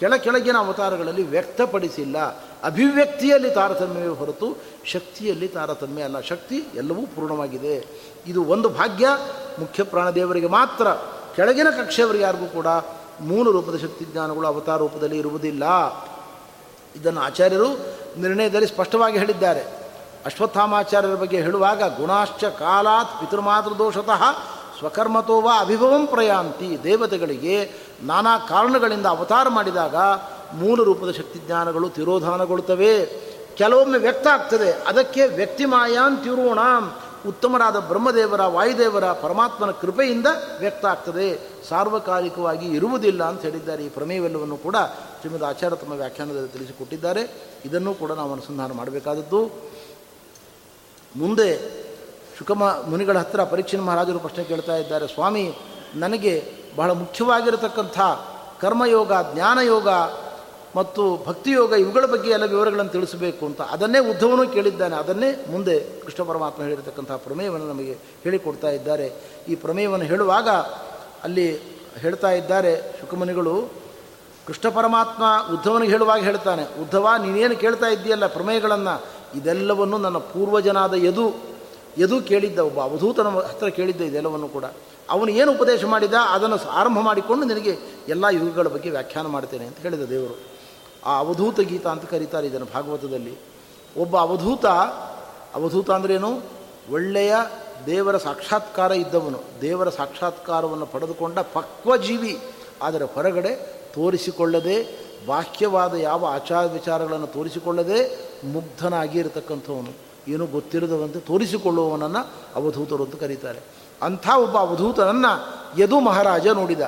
ಕೆಳ ಕೆಳಗಿನ ಅವತಾರಗಳಲ್ಲಿ ವ್ಯಕ್ತಪಡಿಸಿಲ್ಲ. ಅಭಿವ್ಯಕ್ತಿಯಲ್ಲಿ ತಾರತಮ್ಯವೇ ಹೊರತು ಶಕ್ತಿಯಲ್ಲಿ ತಾರತಮ್ಯ ಅಲ್ಲ. ಶಕ್ತಿ ಎಲ್ಲವೂ ಪೂರ್ಣವಾಗಿದೆ. ಇದು ಒಂದು ಭಾಗ್ಯ. ಮುಖ್ಯ ಪ್ರಾಣದೇವರಿಗೆ ಮಾತ್ರ. ಕೆಳಗಿನ ಕಕ್ಷೆಯವರಿಗೆ ಯಾರಿಗೂ ಕೂಡ ಮೂಲ ರೂಪದ ಶಕ್ತಿ ಜ್ಞಾನಗಳು ಅವತಾರ ರೂಪದಲ್ಲಿ ಇರುವುದಿಲ್ಲ. ಇದನ್ನು ಆಚಾರ್ಯರು ನಿರ್ಣಯದಲ್ಲಿ ಸ್ಪಷ್ಟವಾಗಿ ಹೇಳಿದ್ದಾರೆ. ಅಶ್ವತ್ಥಾಮಾಚಾರ್ಯರ ಬಗ್ಗೆ ಹೇಳುವಾಗ ಗುಣಾಶ್ಚ ಕಾಲಾತ್ ಪಿತೃಮಾತೃದೋಷತಃ ಸ್ವಕರ್ಮತೋವ ಅಭಿಭವಂ ಪ್ರಯಾಂತಿ. ದೇವತೆಗಳಿಗೆ ನಾನಾ ಕಾರಣಗಳಿಂದ ಅವತಾರ ಮಾಡಿದಾಗ ಮೂಲ ರೂಪದ ಶಕ್ತಿಜ್ಞಾನಗಳು ತಿರೋಧಾನಗೊಳ್ಳುತ್ತವೆ ಕೆಲವೊಮ್ಮೆ ವ್ಯಕ್ತ ಆಗ್ತದೆ. ಅದಕ್ಕೆ ವ್ಯಕ್ತಿಮಾಯಾನ್ ತಿರುಣಾಂ ಉತ್ತಮರಾದ ಬ್ರಹ್ಮದೇವರ, ವಾಯುದೇವರ, ಪರಮಾತ್ಮನ ಕೃಪೆಯಿಂದ ವ್ಯಕ್ತ ಆಗ್ತದೆ. ಸಾರ್ವಕಾಲಿಕವಾಗಿ ಇರುವುದಿಲ್ಲ ಅಂತ ಹೇಳಿದ್ದಾರೆ. ಈ ಪ್ರಮೇಯವೆಲ್ಲವನ್ನು ಕೂಡ ಶ್ರೀಮದ್ ಆಚಾರ್ಯ ತಮ್ಮ ವ್ಯಾಖ್ಯಾನದಲ್ಲಿ ತಿಳಿಸಿಕೊಟ್ಟಿದ್ದಾರೆ. ಇದನ್ನು ಕೂಡ ನಾವು ಅನುಸಂಧಾನ ಮಾಡಬೇಕಾದದ್ದು. ಮುಂದೆ ಶುಕಮ ಮುನಿಗಳ ಹತ್ತಿರ ಪರೀಕ್ಷಿನ ಮಹಾರಾಜರು ಪ್ರಶ್ನೆ ಕೇಳ್ತಾ ಇದ್ದಾರೆ, ಸ್ವಾಮಿ, ನನಗೆ ಬಹಳ ಮುಖ್ಯವಾಗಿರತಕ್ಕಂಥ ಕರ್ಮಯೋಗ, ಜ್ಞಾನಯೋಗ ಮತ್ತು ಭಕ್ತಿಯೋಗ ಇವುಗಳ ಬಗ್ಗೆ ಎಲ್ಲ ವಿವರಗಳನ್ನು ತಿಳಿಸಬೇಕು ಅಂತ ಅದನ್ನೇ ಉದ್ಧವನು ಕೇಳಿದ್ದಾನೆ. ಅದನ್ನೇ ಮುಂದೆ ಕೃಷ್ಣ ಪರಮಾತ್ಮ ಹೇಳಿರತಕ್ಕಂಥ ಪ್ರಮೇಯವನ್ನು ನಮಗೆ ಹೇಳಿಕೊಡ್ತಾ ಇದ್ದಾರೆ. ಈ ಪ್ರಮೇಯವನ್ನು ಹೇಳುವಾಗ ಅಲ್ಲಿ ಹೇಳ್ತಾ ಇದ್ದಾರೆ ಶುಕಮುನಿಗಳು ಕೃಷ್ಣ ಪರಮಾತ್ಮ ಉದ್ಧವನಿಗೆ ಹೇಳುವಾಗ ಹೇಳ್ತಾನೆ ಉದ್ಧವ ನೀನೇನು ಕೇಳ್ತಾ ಇದ್ದೀಯಲ್ಲ ಪ್ರಮೇಯಗಳನ್ನು? ಇದೆಲ್ಲವನ್ನು ನನ್ನ ಪೂರ್ವಜನಾದ ಯದು ಯದು ಕೇಳಿದ್ದ, ಒಬ್ಬ ಅವಧೂತನ ಹತ್ರ ಕೇಳಿದ್ದ ಇದೆಲ್ಲವನ್ನು ಕೂಡ. ಅವನು ಏನು ಉಪದೇಶ ಮಾಡಿದ, ಅದನ್ನು ಆರಂಭ ಮಾಡಿಕೊಂಡು ನಿನಗೆ ಎಲ್ಲ ಯುಗಗಳ ಬಗ್ಗೆ ವ್ಯಾಖ್ಯಾನ ಮಾಡ್ತೇನೆ ಅಂತ ಹೇಳಿದ ದೇವರು. ಆ ಅವಧೂತ ಗೀತ ಅಂತ ಕರೀತಾರೆ ಇದನ್ನು ಭಾಗವತದಲ್ಲಿ. ಒಬ್ಬ ಅವಧೂತ ಅವಧೂತ ಅಂದ್ರೇನು? ಒಳ್ಳೆಯ ದೇವರ ಸಾಕ್ಷಾತ್ಕಾರ ಇದ್ದವನು. ದೇವರ ಸಾಕ್ಷಾತ್ಕಾರವನ್ನು ಪಡೆದುಕೊಂಡ ಪಕ್ವಜೀವಿ. ಆದರೆ ಹೊರಗಡೆ ತೋರಿಸಿಕೊಳ್ಳದೆ, ಬಾಹ್ಯವಾದ ಯಾವ ಆಚಾರ ವಿಚಾರಗಳನ್ನು ತೋರಿಸಿಕೊಳ್ಳದೆ ಮುಗ್ಧನಾಗಿ ಇರತಕ್ಕಂಥವನು. ಏನು ಗೊತ್ತಿರದವಂತೆ ತೋರಿಸಿಕೊಳ್ಳುವವನನ್ನು ಅವಧೂತರು ಅಂತ ಕರೀತಾರೆ. ಅಂಥ ಒಬ್ಬ ಅವಧೂತನನ್ನು ಯದು ಮಹಾರಾಜ ನೋಡಿದ.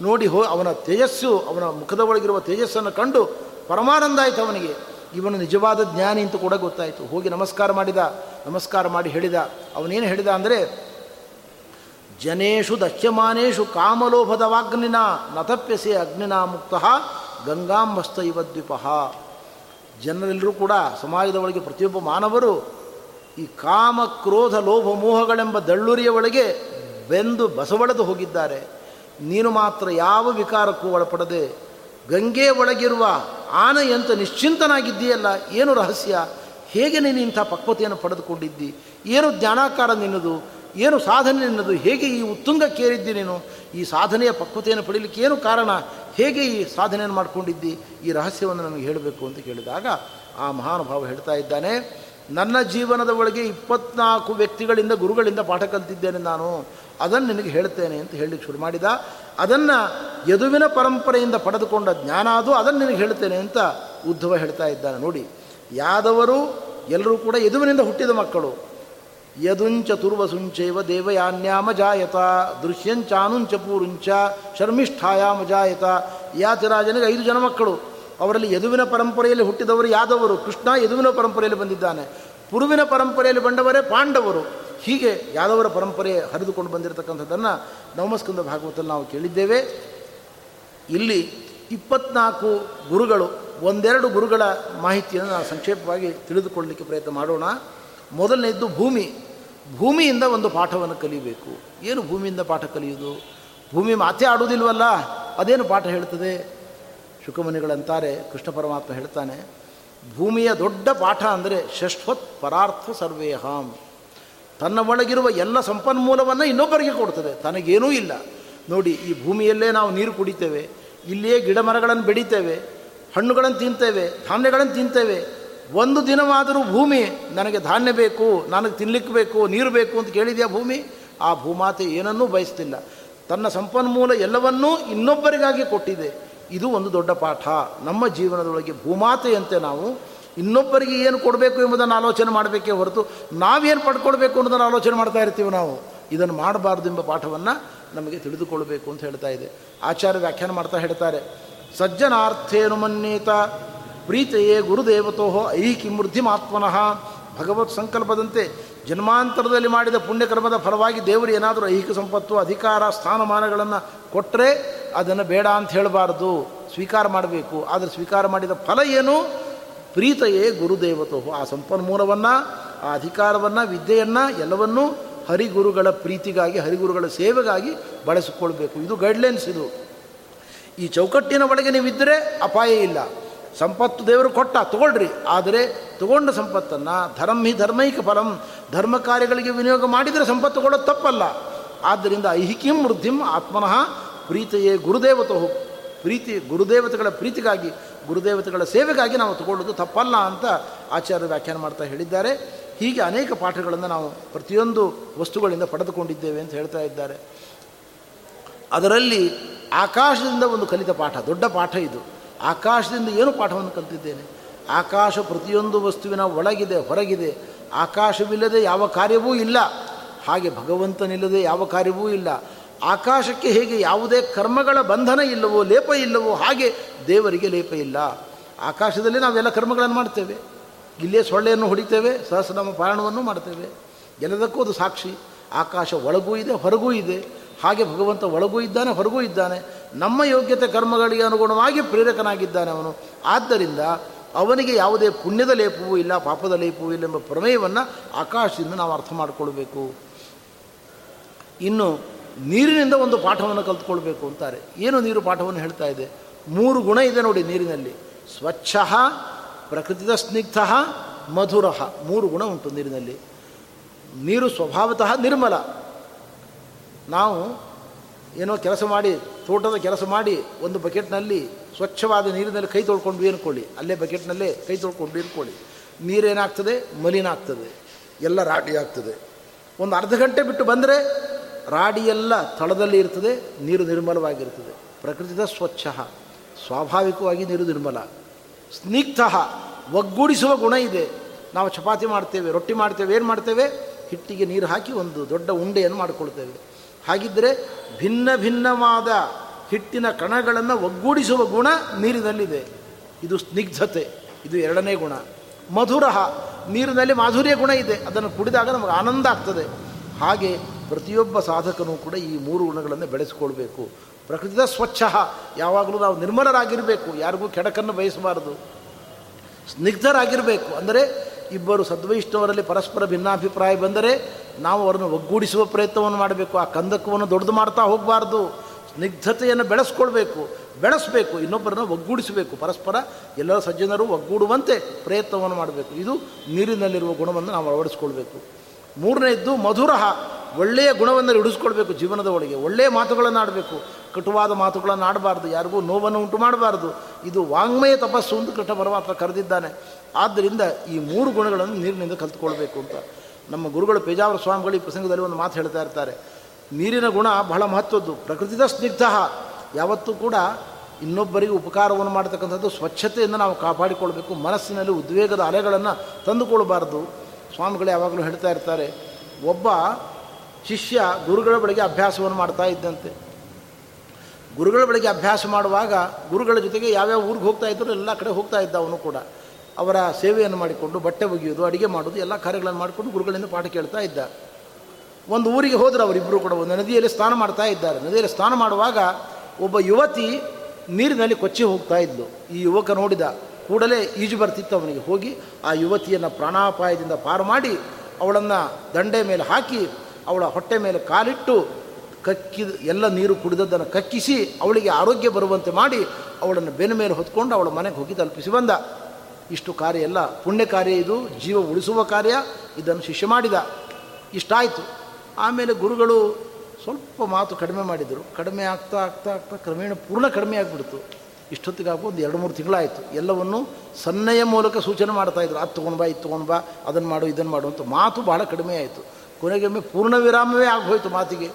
ನೋಡಿ ಹೋ, ಅವನ ತೇಜಸ್ಸು, ಅವನ ಮುಖದ ಒಳಗಿರುವ ತೇಜಸ್ಸನ್ನು ಕಂಡು ಪರಮಾನಂದ ಆಯಿತು ಅವನಿಗೆ. ಇವನು ನಿಜವಾದ ಜ್ಞಾನಿ ಅಂತ ಕೂಡ ಗೊತ್ತಾಯಿತು. ಹೋಗಿ ನಮಸ್ಕಾರ ಮಾಡಿದ. ನಮಸ್ಕಾರ ಮಾಡಿ ಹೇಳಿದ. ಅವನೇನು ಹೇಳಿದ ಅಂದರೆ ಜನೇಶು ದಶ್ಯಮಾನೇಶು ಕಾಮಲೋಭದ ವಾಗ್ನಿನ ನತಪ್ಯಸೆ ಅಗ್ನಿನ ಮುಕ್ತ ಗಂಗಾಂಬಸ್ತ ಇವ ದ್ವಿಪಃ. ಜನರೆಲ್ಲರೂ ಕೂಡ ಸಮಾಜದ ಒಳಗೆ ಪ್ರತಿಯೊಬ್ಬ ಮಾನವರು ಈ ಕಾಮ, ಕ್ರೋಧ, ಲೋಭ, ಮೋಹಗಳೆಂಬ ದಳ್ಳುರಿಯ ಒಳಗೆ ಬೆಂದು ಬಸವಳೆದು ಹೋಗಿದ್ದಾರೆ. ನೀನು ಮಾತ್ರ ಯಾವ ವಿಕಾರಕ್ಕೂ ಒಳಪಡದೆ ಗಂಗೆ ಒಳಗಿರುವ ಆನೆಯಂತ ನಿಶ್ಚಿಂತನಾಗಿದ್ದೀಯಲ್ಲ, ಏನು ರಹಸ್ಯ? ಹೇಗೆ ನೀನು ಇಂಥ ಪಕ್ವತೆಯನ್ನು ಪಡೆದುಕೊಂಡಿದ್ದಿ? ಏನು ಜ್ಞಾನಾಕಾರ ನಿನ್ನದು? ಏನು ಸಾಧನೆ ನಿನ್ನದು ಹೇಗೆ ಈ ಉತ್ತುಂಗಕ್ಕೇರಿದ್ದಿ ನೀನು ಈ ಸಾಧನೆಯ ಪಕ್ವತೆಯನ್ನು ಪಡೀಲಿಕ್ಕೆ ಏನು ಕಾರಣ? ಹೇಗೆ ಈ ಸಾಧನೆಯನ್ನು ಮಾಡಿಕೊಂಡಿದ್ದಿ? ಈ ರಹಸ್ಯವನ್ನು ನಮಗೆ ಹೇಳಬೇಕು ಅಂತ ಕೇಳಿದಾಗ ಆ ಮಹಾನುಭಾವ ಹೇಳ್ತಾ ಇದ್ದಾನೆ, ನನ್ನ ಜೀವನದ ಒಳಗೆ ಇಪ್ಪತ್ನಾಲ್ಕು ವ್ಯಕ್ತಿಗಳಿಂದ ಗುರುಗಳಿಂದ ಪಾಠ ಕಲ್ತಿದ್ದೇನೆ ನಾನು. ಅದನ್ನು ನಿನಗೆ ಹೇಳ್ತೇನೆ ಅಂತ ಹೇಳಲಿಕ್ಕೆ ಶುರು ಮಾಡಿದ. ಅದನ್ನು ಯದುವಿನ ಪರಂಪರೆಯಿಂದ ಪಡೆದುಕೊಂಡ ಜ್ಞಾನ ಅದು. ಅದನ್ನು ನಿನಗೆ ಹೇಳ್ತೇನೆ ಅಂತ ಉದ್ಧವ ಹೇಳ್ತಾ ಇದ್ದಾನೆ. ನೋಡಿ, ಯಾದವರು ಎಲ್ಲರೂ ಕೂಡ ಯದುವಿನಿಂದ ಹುಟ್ಟಿದ ಮಕ್ಕಳು. ಯದುಂಚ ತುರ್ವಸುಂಚೈವ ದೇವಯಾನ್ಯಾಮ ಜಾಯತ ದೃಶ್ಯಂಚಾನುಂಚ ಪೂರುಂಚ, ಶರ್ಮಿಷ್ಠಾಯಾಮ ಜಾಯತ. ಯಾತಿರಾಜನಿಗೆ ಐದು ಜನ ಮಕ್ಕಳು. ಅವರಲ್ಲಿ ಯದುವಿನ ಪರಂಪರೆಯಲ್ಲಿ ಹುಟ್ಟಿದವರು ಯಾದವರು? ಕೃಷ್ಣ ಯದುವಿನ ಪರಂಪರೆಯಲ್ಲಿ ಬಂದಿದ್ದಾನೆ. ಪುರುವಿನ ಪರಂಪರೆಯಲ್ಲಿ ಬಂದವರೇ ಪಾಂಡವರು. ಹೀಗೆ ಯಾದವರ ಪರಂಪರೆ ಹರಿದುಕೊಂಡು ಬಂದಿರತಕ್ಕಂಥದ್ದನ್ನು ನವಮಸ್ಕಂದ ಭಾಗವತಲ್ಲಿ ನಾವು ಕೇಳಿದ್ದೇವೆ. ಇಲ್ಲಿ ಇಪ್ಪತ್ನಾಲ್ಕು ಗುರುಗಳು, ಒಂದೆರಡು ಗುರುಗಳ ಮಾಹಿತಿಯನ್ನು ನಾವು ಸಂಕ್ಷೇಪವಾಗಿ ತಿಳಿದುಕೊಳ್ಳಲಿಕ್ಕೆ ಪ್ರಯತ್ನ ಮಾಡೋಣ. ಮೊದಲನೇದ್ದು ಭೂಮಿ. ಭೂಮಿಯಿಂದ ಒಂದು ಪಾಠವನ್ನು ಕಲಿಯಬೇಕು ಏನು ಭೂಮಿಯಿಂದ ಪಾಠ ಕಲಿಯೋದು ಭೂಮಿ ಮಾತೇ ಆಡುವುದಿಲ್ವಲ್ಲ? ಅದೇನು ಪಾಠ ಹೇಳ್ತದೆ? ಶುಕಮುನಿಗಳಂತಾರೆ, ಕೃಷ್ಣ ಪರಮಾತ್ಮ ಹೇಳ್ತಾನೆ, ಭೂಮಿಯ ದೊಡ್ಡ ಪಾಠ ಅಂದರೆ ಶಶ್ವತ್ ಪರಾರ್ಥ ಸರ್ವೇಹಾಂ. ತನ್ನ ಒಳಗಿರುವ ಎಲ್ಲ ಸಂಪನ್ಮೂಲವನ್ನು ಇನ್ನೊಬ್ಬರಿಗೆ ಕೊಡ್ತದೆ. ತನಗೇನೂ ಇಲ್ಲ. ನೋಡಿ, ಈ ಭೂಮಿಯಲ್ಲೇ ನಾವು ನೀರು ಕುಡಿತೇವೆ, ಇಲ್ಲಿಯೇ ಗಿಡ ಮರಗಳನ್ನು ಬೆಡಿತೇವೆ ಹಣ್ಣುಗಳನ್ನು ತಿಂತೇವೆ, ಧಾನ್ಯಗಳನ್ನು ತಿಂತೇವೆ ಒಂದು ದಿನವಾದರೂ ಭೂಮಿ ನನಗೆ ಧಾನ್ಯ ಬೇಕು, ನನಗೆ ತಿನ್ನಲಿಕ್ಕೆ ಬೇಕು, ನೀರು ಬೇಕು ಅಂತ ಕೇಳಿದೆಯಾ ಭೂಮಿ? ಆ ಭೂಮಾತೆ ಏನನ್ನೂ ಬಯಸ್ತಿಲ್ಲ. ತನ್ನ ಸಂಪನ್ಮೂಲ ಎಲ್ಲವನ್ನೂ ಇನ್ನೊಬ್ಬರಿಗಾಗಿ ಕೊಟ್ಟಿದೆ. ಇದು ಒಂದು ದೊಡ್ಡ ಪಾಠ. ನಮ್ಮ ಜೀವನದೊಳಗೆ ಭೂಮಾತೆಯಂತೆ ನಾವು ಇನ್ನೊಬ್ಬರಿಗೆ ಏನು ಕೊಡಬೇಕು ಎಂಬುದನ್ನು ಆಲೋಚನೆ ಮಾಡಬೇಕೇ ಹೊರತು ನಾವೇನು ಪಡ್ಕೊಳ್ಬೇಕು ಅನ್ನೋದನ್ನು ಆಲೋಚನೆ ಮಾಡ್ತಾ ಇರ್ತೀವಿ ನಾವು. ಇದನ್ನು ಮಾಡಬಾರ್ದು ಎಂಬ ಪಾಠವನ್ನು ನಮಗೆ ತಿಳಿದುಕೊಳ್ಬೇಕು ಅಂತ ಹೇಳ್ತಾ ಇದೆ. ಆಚಾರ್ಯ ವ್ಯಾಖ್ಯಾನ ಮಾಡ್ತಾ ಹೇಳ್ತಾರೆ, ಸಜ್ಜನಾರ್ಥೇನು ಮನ್ನೇತ ಪ್ರೀತೆಯೇ ಗುರುದೇವತೋ ಐಕಿ ಮಾತ್ಮನಃ ಭಗವತ್ ಸಂಕಲ್ಪದಂತೆ ಜನ್ಮಾಂತರದಲ್ಲಿ ಮಾಡಿದ ಪುಣ್ಯಕರ್ಮದ ಫಲವಾಗಿ ದೇವರು ಏನಾದರೂ ಐಹಿಕ ಸಂಪತ್ತು, ಅಧಿಕಾರ, ಸ್ಥಾನಮಾನಗಳನ್ನು ಕೊಟ್ಟರೆ ಅದನ್ನು ಬೇಡ ಅಂತ ಹೇಳಬಾರ್ದು. ಸ್ವೀಕಾರ ಮಾಡಬೇಕು. ಆದರೆ ಸ್ವೀಕಾರ ಮಾಡಿದ ಫಲ ಏನು? ಪ್ರೀತೆಯೇ ಗುರುದೇವತೋ ಆ ಸಂಪನ್ಮೂಲವನ್ನು, ಆ ಅಧಿಕಾರವನ್ನು, ವಿದ್ಯೆಯನ್ನು ಎಲ್ಲವನ್ನೂ ಹರಿಗುರುಗಳ ಪ್ರೀತಿಗಾಗಿ, ಹರಿಗುರುಗಳ ಸೇವೆಗಾಗಿ ಬಳಸಿಕೊಳ್ಬೇಕು. ಇದು ಗೈಡ್ಲೈನ್ಸ್ ಇದು. ಈ ಚೌಕಟ್ಟಿನ ಒಳಗೆ ನೀವಿದ್ದರೆ ಅಪಾಯ ಇಲ್ಲ. ಸಂಪತ್ತು ದೇವರು ಕೊಟ್ಟ, ತಗೊಳ್ರಿ. ಆದರೆ ತಗೊಂಡ ಸಂಪತ್ತನ್ನು ಧರ್ಮಿ ಧರ್ಮೈಕ ಫಲಂ. ಧರ್ಮ ಕಾರ್ಯಗಳಿಗೆ ವಿನಿಯೋಗ ಮಾಡಿದರೆ ಸಂಪತ್ತು ಕೊಡೋದು ತಪ್ಪಲ್ಲ. ಆದ್ದರಿಂದ ಐಹಿಕಿಂ ವೃದ್ಧಿಂ ಆತ್ಮನಃ ಪ್ರೀತಿಯೇ ಗುರುದೇವತ ಪ್ರೀತಿ, ಗುರುದೇವತೆಗಳ ಪ್ರೀತಿಗಾಗಿ, ಗುರುದೇವತೆಗಳ ಸೇವೆಗಾಗಿ ನಾವು ತಗೊಳ್ಳೋದು ತಪ್ಪಲ್ಲ ಅಂತ ಆಚಾರ್ಯ ವ್ಯಾಖ್ಯಾನ ಮಾಡ್ತಾ ಹೇಳಿದ್ದಾರೆ. ಹೀಗೆ ಅನೇಕ ಪಾಠಗಳನ್ನು ನಾವು ಪ್ರತಿಯೊಂದು ವಸ್ತುಗಳಿಂದ ಪಡೆದುಕೊಂಡಿದ್ದೇವೆ ಅಂತ ಹೇಳ್ತಾ ಇದ್ದಾರೆ. ಅದರಲ್ಲಿ ಆಕಾಶದಿಂದ ಒಂದು ಕಲಿತ ಪಾಠ, ದೊಡ್ಡ ಪಾಠ ಇದು. ಆಕಾಶದಿಂದ ಏನು ಪಾಠವನ್ನು ಕಲಿತಿದ್ದೇನೆ? ಆಕಾಶ ಪ್ರತಿಯೊಂದು ವಸ್ತುವಿನ ಒಳಗಿದೆ, ಹೊರಗಿದೆ. ಆಕಾಶವಿಲ್ಲದೆ ಯಾವ ಕಾರ್ಯವೂ ಇಲ್ಲ. ಹಾಗೆ ಭಗವಂತನಿಲ್ಲದೆ ಯಾವ ಕಾರ್ಯವೂ ಇಲ್ಲ. ಆಕಾಶಕ್ಕೆ ಹೇಗೆ ಯಾವುದೇ ಕರ್ಮಗಳ ಬಂಧನ ಇಲ್ಲವೋ, ಲೇಪ ಇಲ್ಲವೋ, ಹಾಗೆ ದೇವರಿಗೆ ಲೇಪ ಇಲ್ಲ. ಆಕಾಶದಲ್ಲಿ ನಾವೆಲ್ಲ ಕರ್ಮಗಳನ್ನು ಮಾಡ್ತೇವೆ. ಇಲ್ಲೇ ಸೊಳ್ಳೆಯನ್ನು ಹೊಡಿತೇವೆ, ಸಹಸ್ರನಾಮ ಪಾರಣವನ್ನು ಮಾಡ್ತೇವೆ. ಎಲ್ಲದಕ್ಕೂ ಅದು ಸಾಕ್ಷಿ. ಆಕಾಶ ಒಳಗೂ ಇದೆ, ಹೊರಗೂ ಇದೆ. ಹಾಗೆ ಭಗವಂತ ಒಳಗೂ ಇದ್ದಾನೆ, ಹೊರಗೂ ಇದ್ದಾನೆ. ನಮ್ಮ ಯೋಗ್ಯತೆ ಕರ್ಮಗಳಿಗೆ ಅನುಗುಣವಾಗಿ ಪ್ರೇರಕನಾಗಿದ್ದಾನೆ ಅವನು. ಆದ್ದರಿಂದ ಅವನಿಗೆ ಯಾವುದೇ ಪುಣ್ಯದ ಲೇಪವೂ ಇಲ್ಲ, ಪಾಪದ ಲೇಪವೂ ಇಲ್ಲ ಎಂಬ ಪ್ರಮೇಯವನ್ನು ಆಕಾಶದಿಂದ ನಾವು ಅರ್ಥ ಮಾಡಿಕೊಳ್ಬೇಕು. ಇನ್ನು ನೀರಿನಿಂದ ಒಂದು ಪಾಠವನ್ನು ಕಲ್ತ್ಕೊಳ್ಬೇಕು ಅಂತಾರೆ. ಏನು ನೀರು ಪಾಠವನ್ನು ಹೇಳ್ತಾ ಇದೆ? ಮೂರು ಗುಣ ಇದೆ ನೋಡಿ ನೀರಿನಲ್ಲಿ. ಸ್ವಚ್ಛ, ಪ್ರಕೃತಿದ ಸ್ನಿಗ್ಧ, ಮಧುರ. ಮೂರು ಗುಣ ಉಂಟು ನೀರಿನಲ್ಲಿ. ನೀರು ಸ್ವಭಾವತಃ ನಿರ್ಮಲ. ನಾವು ಏನೋ ಕೆಲಸ ಮಾಡಿ, ತೋಟದ ಕೆಲಸ ಮಾಡಿ, ಒಂದು ಬಕೆಟ್ನಲ್ಲಿ ಸ್ವಚ್ಛವಾದ ನೀರಿನಲ್ಲಿ ಕೈ ತೊಳ್ಕೊಂಡು ಅನ್ಕೊಳ್ಳಿ ಅಲ್ಲೇ ಬಕೆಟ್ನಲ್ಲೇ ಕೈ ತೊಳ್ಕೊಂಡು ಅನ್ಕೊಳ್ಳಿ ನೀರೇನಾಗ್ತದೆ? ಮಲಿನ ಆಗ್ತದೆ ಎಲ್ಲ ರಾಡಿ ಆಗ್ತದೆ. ಒಂದು ಅರ್ಧ ಗಂಟೆ ಬಿಟ್ಟು ಬಂದರೆ ರಾಡಿಯೆಲ್ಲ ತಳದಲ್ಲಿ ಇರ್ತದೆ, ನೀರು ನಿರ್ಮಲವಾಗಿರ್ತದೆ. ಪ್ರಕೃತಿದ ಸ್ವಚ್ಛ. ಸ್ವಾಭಾವಿಕವಾಗಿ ನೀರು ನಿರ್ಮಲ. ಸ್ನಿಗ್ಧ. ಒಗ್ಗೂಡಿಸುವ ಗುಣ ಇದೆ. ನಾವು ಚಪಾತಿ ಮಾಡ್ತೇವೆ, ರೊಟ್ಟಿ ಮಾಡ್ತೇವೆ, ಏನು ಮಾಡ್ತೇವೆ? ಹಿಟ್ಟಿಗೆ ನೀರು ಹಾಕಿ ಒಂದು ದೊಡ್ಡ ಉಂಡೆಯನ್ನು ಮಾಡಿಕೊಳ್ತೇವೆ. ಹಾಗಿದ್ದರೆ ಭಿನ್ನ ಭಿನ್ನವಾದ ಹಿಟ್ಟಿನ ಕಣಗಳನ್ನು ಒಗ್ಗೂಡಿಸುವ ಗುಣ ನೀರಿನಲ್ಲಿದೆ. ಇದು ಸ್ನಿಗ್ಧತೆ, ಇದು ಎರಡನೇ ಗುಣ. ಮಧುರ ನೀರಿನಲ್ಲಿ ಮಾಧುರ್ಯ ಗುಣ ಇದೆ. ಅದನ್ನು ಕುಡಿದಾಗ ನಮಗೆ ಆನಂದ ಆಗ್ತದೆ. ಹಾಗೆ ಪ್ರತಿಯೊಬ್ಬ ಸಾಧಕನೂ ಕೂಡ ಈ ಮೂರು ಗುಣಗಳನ್ನು ಬೆಳೆಸಿಕೊಳ್ಬೇಕು. ಪ್ರಕೃತಿದ ಸ್ವಚ್ಛ ಯಾವಾಗಲೂ ನಾವು ನಿರ್ಮಲರಾಗಿರಬೇಕು. ಯಾರಿಗೂ ಕೆಡಕನ್ನು ಬಯಸಬಾರದು. ಸ್ನಿಗ್ಧರಾಗಿರಬೇಕು. ಅಂದರೆ ಇಬ್ಬರು ಸದ್ವೈಷ್ಣವರಲ್ಲಿ ಪರಸ್ಪರ ಭಿನ್ನಾಭಿಪ್ರಾಯ ಬಂದರೆ ನಾವು ಅವರನ್ನು ಒಗ್ಗೂಡಿಸುವ ಪ್ರಯತ್ನವನ್ನು ಮಾಡಬೇಕು. ಆ ಕಂದಕವನ್ನು ದೊಡ್ಡದು ಮಾಡ್ತಾ ಹೋಗಬಾರ್ದು. ಸ್ನಿಗ್ಧತೆಯನ್ನು ಬೆಳೆಸ್ಕೊಳ್ಬೇಕು. ಬೆಳೆಸಬೇಕು. ಇನ್ನೊಬ್ಬರನ್ನು ಒಗ್ಗೂಡಿಸಬೇಕು. ಪರಸ್ಪರ ಎಲ್ಲ ಸಜ್ಜನರು ಒಗ್ಗೂಡುವಂತೆ ಪ್ರಯತ್ನವನ್ನು ಮಾಡಬೇಕು. ಇದು ನೀರಿನಲ್ಲಿರುವ ಗುಣವನ್ನು ನಾವು ಅಳವಡಿಸ್ಕೊಳ್ಬೇಕು. ಮೂರನೇದ್ದು ಮಧುರ ಒಳ್ಳೆಯ ಗುಣವನ್ನು ಹಿಡಿಸ್ಕೊಳ್ಬೇಕು ಜೀವನದ ಒಳಗೆ. ಒಳ್ಳೆಯ ಮಾತುಗಳನ್ನು ಆಡಬೇಕು. ಕಟುವಾದ ಮಾತುಗಳನ್ನು ಆಡಬಾರ್ದು. ಯಾರಿಗೂ ನೋವನ್ನು ಉಂಟು ಮಾಡಬಾರ್ದು. ಇದು ವಾಂಗ್ಮಯ ತಪಸ್ಸು ಅಂತ ಕೃಷ್ಣ ಪರಮಾತ್ಮ ಕರೆದಿದ್ದಾನೆ. ಆದ್ದರಿಂದ ಈ ಮೂರು ಗುಣಗಳನ್ನು ನೀರಿನಿಂದ ಕಲ್ತ್ಕೊಳ್ಬೇಕು ಅಂತ. ನಮ್ಮ ಗುರುಗಳು ಪೇಜಾವರ ಸ್ವಾಮಿಗಳು ಈ ಪ್ರಸಂಗದಲ್ಲಿ ಒಂದು ಮಾತು ಹೇಳ್ತಾ ಇರ್ತಾರೆ. ನೀರಿನ ಗುಣ ಬಹಳ ಮಹತ್ವದ್ದು. ಪ್ರಕೃತಿದ ಸ್ನಿಗ್ಧ. ಯಾವತ್ತೂ ಕೂಡ ಇನ್ನೊಬ್ಬರಿಗೆ ಉಪಕಾರವನ್ನು ಮಾಡತಕ್ಕಂಥದ್ದು ಸ್ವಚ್ಛತೆಯಿಂದ ನಾವು ಕಾಪಾಡಿಕೊಳ್ಬೇಕು. ಮನಸ್ಸಿನಲ್ಲಿ ಉದ್ವೇಗದ ಅಲೆಗಳನ್ನು ತಂದುಕೊಳ್ಬಾರ್ದು. ಸ್ವಾಮಿಗಳು ಯಾವಾಗಲೂ ಹೇಳ್ತಾ ಇರ್ತಾರೆ, ಒಬ್ಬ ಶಿಷ್ಯ ಗುರುಗಳ ಬಳಿಗೆ ಅಭ್ಯಾಸವನ್ನು ಮಾಡ್ತಾ ಇದ್ದಂತೆ. ಗುರುಗಳ ಬಳಿಗೆ ಅಭ್ಯಾಸ ಮಾಡುವಾಗ ಗುರುಗಳ ಜೊತೆಗೆ ಯಾವ್ಯಾವ ಊರಿಗೆ ಹೋಗ್ತಾ ಇದ್ದರು ಎಲ್ಲ ಕಡೆ ಹೋಗ್ತಾ ಇದ್ದ ಅವನು ಕೂಡ. ಅವರ ಸೇವೆಯನ್ನು ಮಾಡಿಕೊಂಡು, ಬಟ್ಟೆ ಒಗೆಯೋದು ಅಡುಗೆ ಮಾಡೋದು ಎಲ್ಲ ಕಾರ್ಯಗಳನ್ನು ಮಾಡಿಕೊಂಡು ಗುರುಗಳಿಂದ ಪಾಠ ಕೇಳ್ತಾ ಇದ್ದ. ಒಂದು ಊರಿಗೆ ಹೋದರು ಅವರಿಬ್ಬರು ಕೂಡ ಒಂದು ನದಿಯಲ್ಲಿ ಸ್ನಾನ ಮಾಡ್ತಾ ಇದ್ದಾರೆ. ನದಿಯಲ್ಲಿ ಸ್ನಾನ ಮಾಡುವಾಗ ಒಬ್ಬ ಯುವತಿ ನೀರಿನಲ್ಲಿ ಕೊಚ್ಚಿ ಹೋಗ್ತಾ ಇದ್ಲು. ಈ ಯುವಕ ನೋಡಿದ ಕೂಡಲೇ ಈಜು ಬರ್ತಿತ್ತು ಅವನಿಗೆ. ಹೋಗಿ ಆ ಯುವತಿಯನ್ನು ಪ್ರಾಣಾಪಾಯದಿಂದ ಪಾರು ಮಾಡಿ ಅವಳನ್ನು ದಂಡೆ ಮೇಲೆ ಹಾಕಿ, ಅವಳ ಹೊಟ್ಟೆ ಮೇಲೆ ಕಾಲಿಟ್ಟು ಕಕ್ಕಿದ ಎಲ್ಲ ನೀರು ಕುಡಿದದ್ದನ್ನು ಕಕ್ಕಿಸಿ ಅವಳಿಗೆ ಆರೋಗ್ಯ ಬರುವಂತೆ ಮಾಡಿ ಅವಳನ್ನು ಬೆನ್ನ ಮೇಲೆ ಹೊತ್ಕೊಂಡು ಅವಳ ಮನೆಗೆ ಹೋಗಿ ತಲುಪಿಸಿ ಬಂದ. ಇಷ್ಟು ಕಾರ್ಯ ಎಲ್ಲ ಪುಣ್ಯ ಕಾರ್ಯ ಇದು, ಜೀವ ಉಳಿಸುವ ಕಾರ್ಯ, ಇದನ್ನು ಶಿಷ್ಯ ಮಾಡಿದ. ಇಷ್ಟಾಯಿತು. ಆಮೇಲೆ ಗುರುಗಳು ಸ್ವಲ್ಪ ಮಾತು ಕಡಿಮೆ ಮಾಡಿದರು. ಕಡಿಮೆ ಆಗ್ತಾ ಆಗ್ತಾ ಆಗ್ತಾ ಕ್ರಮೇಣ ಪೂರ್ಣ ಕಡಿಮೆ ಆಗಿಬಿಡ್ತು. ಇಷ್ಟೊತ್ತಿಗಾಗು ಒಂದು ಎರಡು ಮೂರು ತಿಂಗಳಾಯಿತು. ಎಲ್ಲವನ್ನು ಸನ್ನೆಯ ಮೂಲಕ ಸೂಚನೆ ಮಾಡ್ತಾಯಿದ್ರು ಅದು ತೊಗೊಂಡು ಬಾ, ಇದು ತೊಗೊಂಡು ಬಾ ಅದನ್ನು ಮಾಡು ಇದನ್ನು ಮಾಡು ಅಂತ ಮಾತು ಬಹಳ ಕಡಿಮೆ ಆಯಿತು. ಕೊನೆಗೊಮ್ಮೆ ಪೂರ್ಣ ವಿರಾಮವೇ ಆಗೋಯ್ತು ಮಾತಿಗೆ.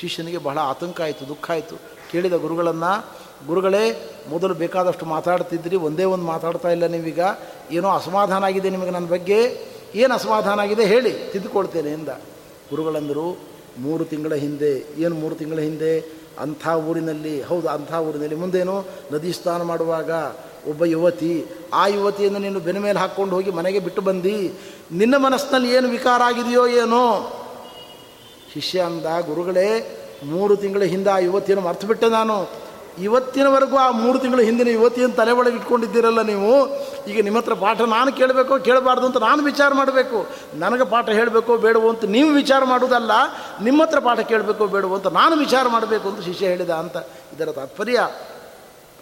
ಶಿಷ್ಯನಿಗೆ ಬಹಳ ಆತಂಕ ಆಯಿತು, ದುಃಖ ಆಯಿತು. ಕೇಳಿದ ಗುರುಗಳನ್ನು ಗುರುಗಳೇ, ಮೊದಲು ಬೇಕಾದಷ್ಟು ಮಾತಾಡ್ತಿದ್ರಿ, ಒಂದೇ ಒಂದು ಮಾತಾಡ್ತಾ ಇಲ್ಲ ನೀವೀಗ. ಏನೋ ಅಸಮಾಧಾನ ಆಗಿದೆ ನಿಮಗೆ ನನ್ನ ಬಗ್ಗೆ? ಏನು ಅಸಮಾಧಾನ ಆಗಿದೆ ಹೇಳಿ ತಿದ್ದುಕೊಳ್ತೇನೆ ಎಂದ. ಗುರುಗಳಂದರು, ಮೂರು ತಿಂಗಳ ಹಿಂದೆ, ಏನು ಮೂರು ತಿಂಗಳ ಹಿಂದೆ? ಅಂಥ ಊರಿನಲ್ಲಿ, ಹೌದು, ಅಂಥ ಊರಿನಲ್ಲಿ. ಮುಂದೇನು? ನದಿ ಸ್ನಾನ ಮಾಡುವಾಗ ಒಬ್ಬ ಯುವತಿ, ಆ ಯುವತಿಯನ್ನು ನೀನು ಬೆನ್ನ ಮೇಲೆ ಹಾಕ್ಕೊಂಡು ಹೋಗಿ ಮನೆಗೆ ಬಿಟ್ಟು ಬಂದು. ನಿನ್ನ ಮನಸ್ಸಿನಲ್ಲಿ ಏನು ವಿಕಾರ ಆಗಿದೆಯೋ ಏನೋ? ಶಿಷ್ಯ ಅಂದ, ಗುರುಗಳೇ, ಮೂರು ತಿಂಗಳ ಹಿಂದೆ ಆ ಯುವತಿಯನ್ನು ಮರ್ತು ಬಿಟ್ಟೆ ನಾನು. ಇವತ್ತಿನವರೆಗೂ ಆ ಮೂರು ತಿಂಗಳ ಹಿಂದಿನ ಇವತ್ತಿನ ತಲೆ ಒಳಗೆ ಇಟ್ಕೊಂಡಿದ್ದೀರಲ್ಲ ನೀವು? ಈಗ ನಿಮ್ಮ ಹತ್ರ ಪಾಠ ನಾನು ಕೇಳಬೇಕೋ ಕೇಳಬಾರ್ದು ಅಂತ ನಾನು ವಿಚಾರ ಮಾಡಬೇಕು. ನನಗೆ ಪಾಠ ಹೇಳಬೇಕೋ ಬೇಡವೋ ಅಂತ ನೀವು ವಿಚಾರ ಮಾಡುವುದಲ್ಲ, ನಿಮ್ಮ ಹತ್ರ ಪಾಠ ಕೇಳಬೇಕೋ ಬೇಡವೋ ಅಂತ ನಾನು ವಿಚಾರ ಮಾಡಬೇಕು ಅಂತ ಶಿಷ್ಯ ಹೇಳಿದ ಅಂತ ಇದರ ತಾತ್ಪರ್ಯ.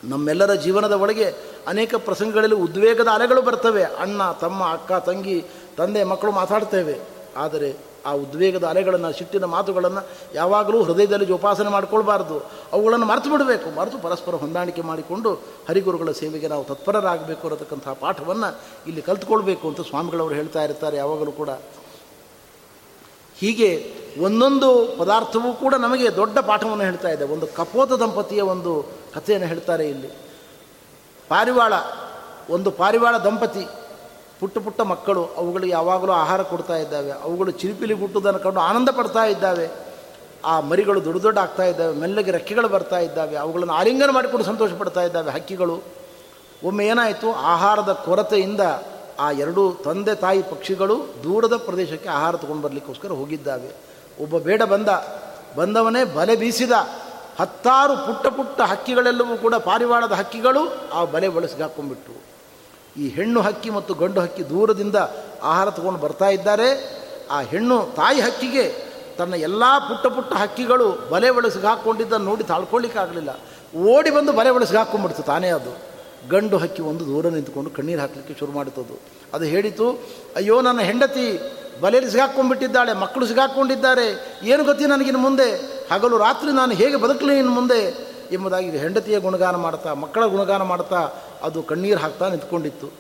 ನಮ್ಮೆಲ್ಲರ ಜೀವನದ ಒಳಗೆ ಅನೇಕ ಪ್ರಸಂಗಗಳಲ್ಲಿ ಉದ್ವೇಗದ ಅಲೆಗಳು ಬರ್ತವೆ. ಅಣ್ಣ, ತಮ್ಮ, ಅಕ್ಕ, ತಂಗಿ, ತಂದೆ, ಮಕ್ಕಳು ಮಾತಾಡ್ತೇವೆ. ಆದರೆ ಆ ಉದ್ವೇಗದ ಅಲೆಗಳನ್ನು, ಸಿಟ್ಟಿನ ಮಾತುಗಳನ್ನು ಯಾವಾಗಲೂ ಹೃದಯದಲ್ಲಿ ಜೋಪಾಸನೆ ಮಾಡಿಕೊಳ್ಬಾರ್ದು. ಅವುಗಳನ್ನು ಮರೆತು ಬಿಡಬೇಕು ಮರೆತು ಪರಸ್ಪರ ಹೊಂದಾಣಿಕೆ ಮಾಡಿಕೊಂಡು ಹರಿಗುರುಗಳ ಸೇವೆಗೆ ನಾವು ತತ್ಪರರಾಗಬೇಕು ಅನ್ನತಕ್ಕಂಥ ಪಾಠವನ್ನು ಇಲ್ಲಿ ಕಲ್ತ್ಕೊಳ್ಬೇಕು ಅಂತ ಸ್ವಾಮಿಗಳವರು ಹೇಳ್ತಾ ಇರ್ತಾರೆ ಯಾವಾಗಲೂ ಕೂಡ. ಹೀಗೆ ಒಂದೊಂದು ಪದಾರ್ಥವೂ ಕೂಡ ನಮಗೆ ದೊಡ್ಡ ಪಾಠವನ್ನು ಹೇಳ್ತಾ ಇದೆ. ಒಂದು ಕಪೋತ ದಂಪತಿಯ ಒಂದು ಕಥೆಯನ್ನು ಹೇಳ್ತಾರೆ ಇಲ್ಲಿ. ಪಾರಿವಾಳ, ಒಂದು ಪಾರಿವಾಳ ದಂಪತಿ ಪುಟ್ಟ ಪುಟ್ಟ ಮಕ್ಕಳು, ಅವುಗಳಿಗೆ ಯಾವಾಗಲೂ ಆಹಾರ ಕೊಡ್ತಾ ಇದ್ದಾವೆ. ಅವುಗಳು ಚಿಲಿಪಿಲಿ ಹುಟ್ಟುವುದನ್ನು ಕಂಡು ಆನಂದ ಪಡ್ತಾ ಇದ್ದಾವೆ. ಆ ಮರಿಗಳು ದೊಡ್ಡ ದೊಡ್ಡ ಆಗ್ತಾ ಇದ್ದಾವೆ, ಮೆಲ್ಲಗೆ ರೆಕ್ಕೆಗಳು ಬರ್ತಾ ಇದ್ದಾವೆ, ಅವುಗಳನ್ನು ಆಲಿಂಗನ ಮಾಡಿಕೊಂಡು ಸಂತೋಷ ಪಡ್ತಾ ಇದ್ದಾವೆ ಹಕ್ಕಿಗಳು. ಒಮ್ಮೆ ಏನಾಯಿತು? ಆಹಾರದ ಕೊರತೆಯಿಂದ ಆ ಎರಡು ತಂದೆ ತಾಯಿ ಪಕ್ಷಿಗಳು ದೂರದ ಪ್ರದೇಶಕ್ಕೆ ಆಹಾರ ತೊಗೊಂಡು ಬರಲಿಕ್ಕೋಸ್ಕರ ಹೋಗಿದ್ದಾವೆ. ಒಬ್ಬ ಬೇಡ ಬಂದ. ಬಂದವನೇ ಬಲೆ ಬೀಸಿದ. ಹತ್ತಾರು ಪುಟ್ಟ ಪುಟ್ಟ ಹಕ್ಕಿಗಳೆಲ್ಲವೂ ಕೂಡ ಪಾರಿವಾಳದ ಹಕ್ಕಿಗಳು ಆ ಬಲೆ ಬಳಸಿಗೆ ಈ ಹೆಣ್ಣು ಹಕ್ಕಿ ಮತ್ತು ಗಂಡು ಹಕ್ಕಿ ದೂರದಿಂದ ಆಹಾರ ತಗೊಂಡು ಬರ್ತಾ ಇದ್ದಾರೆ. ಆ ಹೆಣ್ಣು ತಾಯಿ ಹಕ್ಕಿಗೆ ತನ್ನ ಎಲ್ಲ ಪುಟ್ಟ ಪುಟ್ಟ ಹಕ್ಕಿಗಳು ಬಲೆ ಒಳಸಿಗೆ ಹಾಕ್ಕೊಂಡಿದ್ದನ್ನು ನೋಡಿ ತಾಳ್ಕೊಳ್ಳಿಕ್ಕಾಗಲಿಲ್ಲ ಓಡಿ ಬಂದು ಬಲೆ ಒಳಸಿಗೆ ಹಾಕ್ಕೊಂಡ್ಬಿಡ್ತು ತಾನೇ ಅದು. ಗಂಡು ಹಕ್ಕಿ ಒಂದು ದೂರ ನಿಂತ್ಕೊಂಡು ಕಣ್ಣೀರು ಹಾಕಲಿಕ್ಕೆ ಶುರು ಮಾಡುತ್ತದು ಅದು ಹೇಳಿತು, ಅಯ್ಯೋ, ನನ್ನ ಹೆಂಡತಿ ಬಲೆಯಲ್ಲಿ ಸಿಗಾಕೊಂಡ್ಬಿಟ್ಟಿದ್ದಾಳೆ ಮಕ್ಕಳು ಸಿಗಾಕೊಂಡಿದ್ದಾರೆ ಏನು ಗತಿ ನನಗಿನ್ನು ಮುಂದೆ? ಹಗಲು ರಾತ್ರಿ ನಾನು ಹೇಗೆ ಬದುಕಲಿ ಇನ್ನು ಮುಂದೆ? ಎಂಬುದಾಗಿ ಹೆಂಡತಿಯ ಗುಣಗಾನ ಮಾಡ್ತಾ, ಮಕ್ಕಳ ಗುಣಗಾನ ಮಾಡ್ತಾ ಅದು ಕಣ್ಣೀರು ಹಾಕ್ತಾ ನಿಂತ್ಕೊಂಡಿತ್ತು.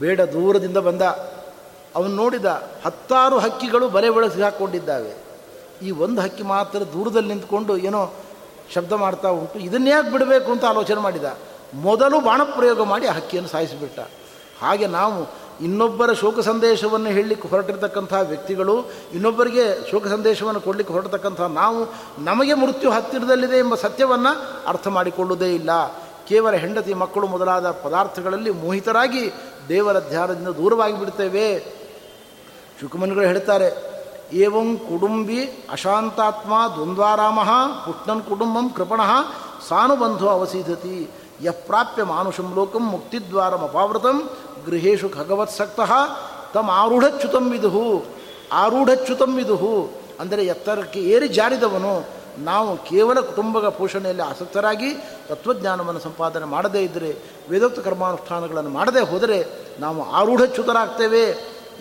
ಬೇಡ ದೂರದಿಂದ ಬಂದ. ಅವನು ನೋಡಿದ ಹತ್ತಾರು ಹಕ್ಕಿಗಳು ಬಲೆ ಬಳಸಿ ಹಾಕ್ಕೊಂಡಿದ್ದಾವೆ ಈ ಒಂದು ಹಕ್ಕಿ ಮಾತ್ರ ದೂರದಲ್ಲಿ ನಿಂತ್ಕೊಂಡು ಏನೋ ಶಬ್ದ ಮಾಡ್ತಾ ಉಂಟು. ಇದನ್ನೇ ಯಾಕೆ ಬಿಡಬೇಕು ಅಂತ ಆಲೋಚನೆ ಮಾಡಿದ. ಮೊದಲು ಬಾಣಪ್ರಯೋಗ ಮಾಡಿ ಆ ಹಕ್ಕಿಯನ್ನು ಸಾಯಿಸಿಬಿಟ್ಟ. ಹಾಗೆ ನಾವು ಇನ್ನೊಬ್ಬರ ಶೋಕ ಸಂದೇಶವನ್ನು ಹೇಳಲಿಕ್ಕೆ ಹೊರಟಿರ್ತಕ್ಕಂಥ ವ್ಯಕ್ತಿಗಳು, ಇನ್ನೊಬ್ಬರಿಗೆ ಶೋಕ ಸಂದೇಶವನ್ನು ಕೊಡಲಿಕ್ಕೆ ಹೊರಟತಕ್ಕಂಥ ನಾವು ನಮಗೆ ಮೃತ್ಯು ಹತ್ತಿರದಲ್ಲಿದೆ ಎಂಬ ಸತ್ಯವನ್ನು ಅರ್ಥ ಮಾಡಿಕೊಳ್ಳುವುದೇ ಇಲ್ಲ. ಕೇವಲ ಹೆಂಡತಿ ಮಕ್ಕಳು ಮೊದಲಾದ ಪದಾರ್ಥಗಳಲ್ಲಿ ಮೋಹಿತರಾಗಿ ದೇವರ ಧ್ಯಾನದಿಂದ ದೂರವಾಗಿ ಬಿಡ್ತೇವೆ ಶುಕಮನಿಗಳು ಹೇಳ್ತಾರೆ, ಏವಂ ಕುಟುಂಬಿ ಅಶಾಂತಾತ್ಮ ದ್ವಂದ್ವಾರಾಮ ಕೃಷ್ಣನ್ ಕುಟುಂಬಂ ಕೃಪಣಃ ಸಾನುಬಂಧು ಅವಸೀಧತಿ. ಯಪ್ರಾಪ್ಯ ಮಾನುಷಂ ಲೋಕಂ ಮುಕ್ತಿದ್ವಾರಮಪಾವೃತಂ ಗೃಹೇಶು ಖಗವತ್ಸಕ್ತಃ ತಮ್ಮ ಆರೂಢಚ್ಯುತಂ ವಿದುಹು ಆರೂಢಚ್ಯುತಂ ವಿದುಹು ಅಂದರೆ ಎತ್ತರಕ್ಕೆ ಏರಿ ಜಾರಿದವನು, ನಾವು ಕೇವಲ ಕುಟುಂಬದ ಪೋಷಣೆಯಲ್ಲಿ ಆಸಕ್ತರಾಗಿ ತತ್ವಜ್ಞಾನವನ್ನು ಸಂಪಾದನೆ ಮಾಡದೇ ಇದ್ದರೆ, ವೇದೋಕ್ತ ಕರ್ಮಾನುಷ್ಠಾನಗಳನ್ನು ಮಾಡದೇ ಹೋದರೆ ನಾವು ಆರೂಢಚ್ಯುತರಾಗ್ತೇವೆ.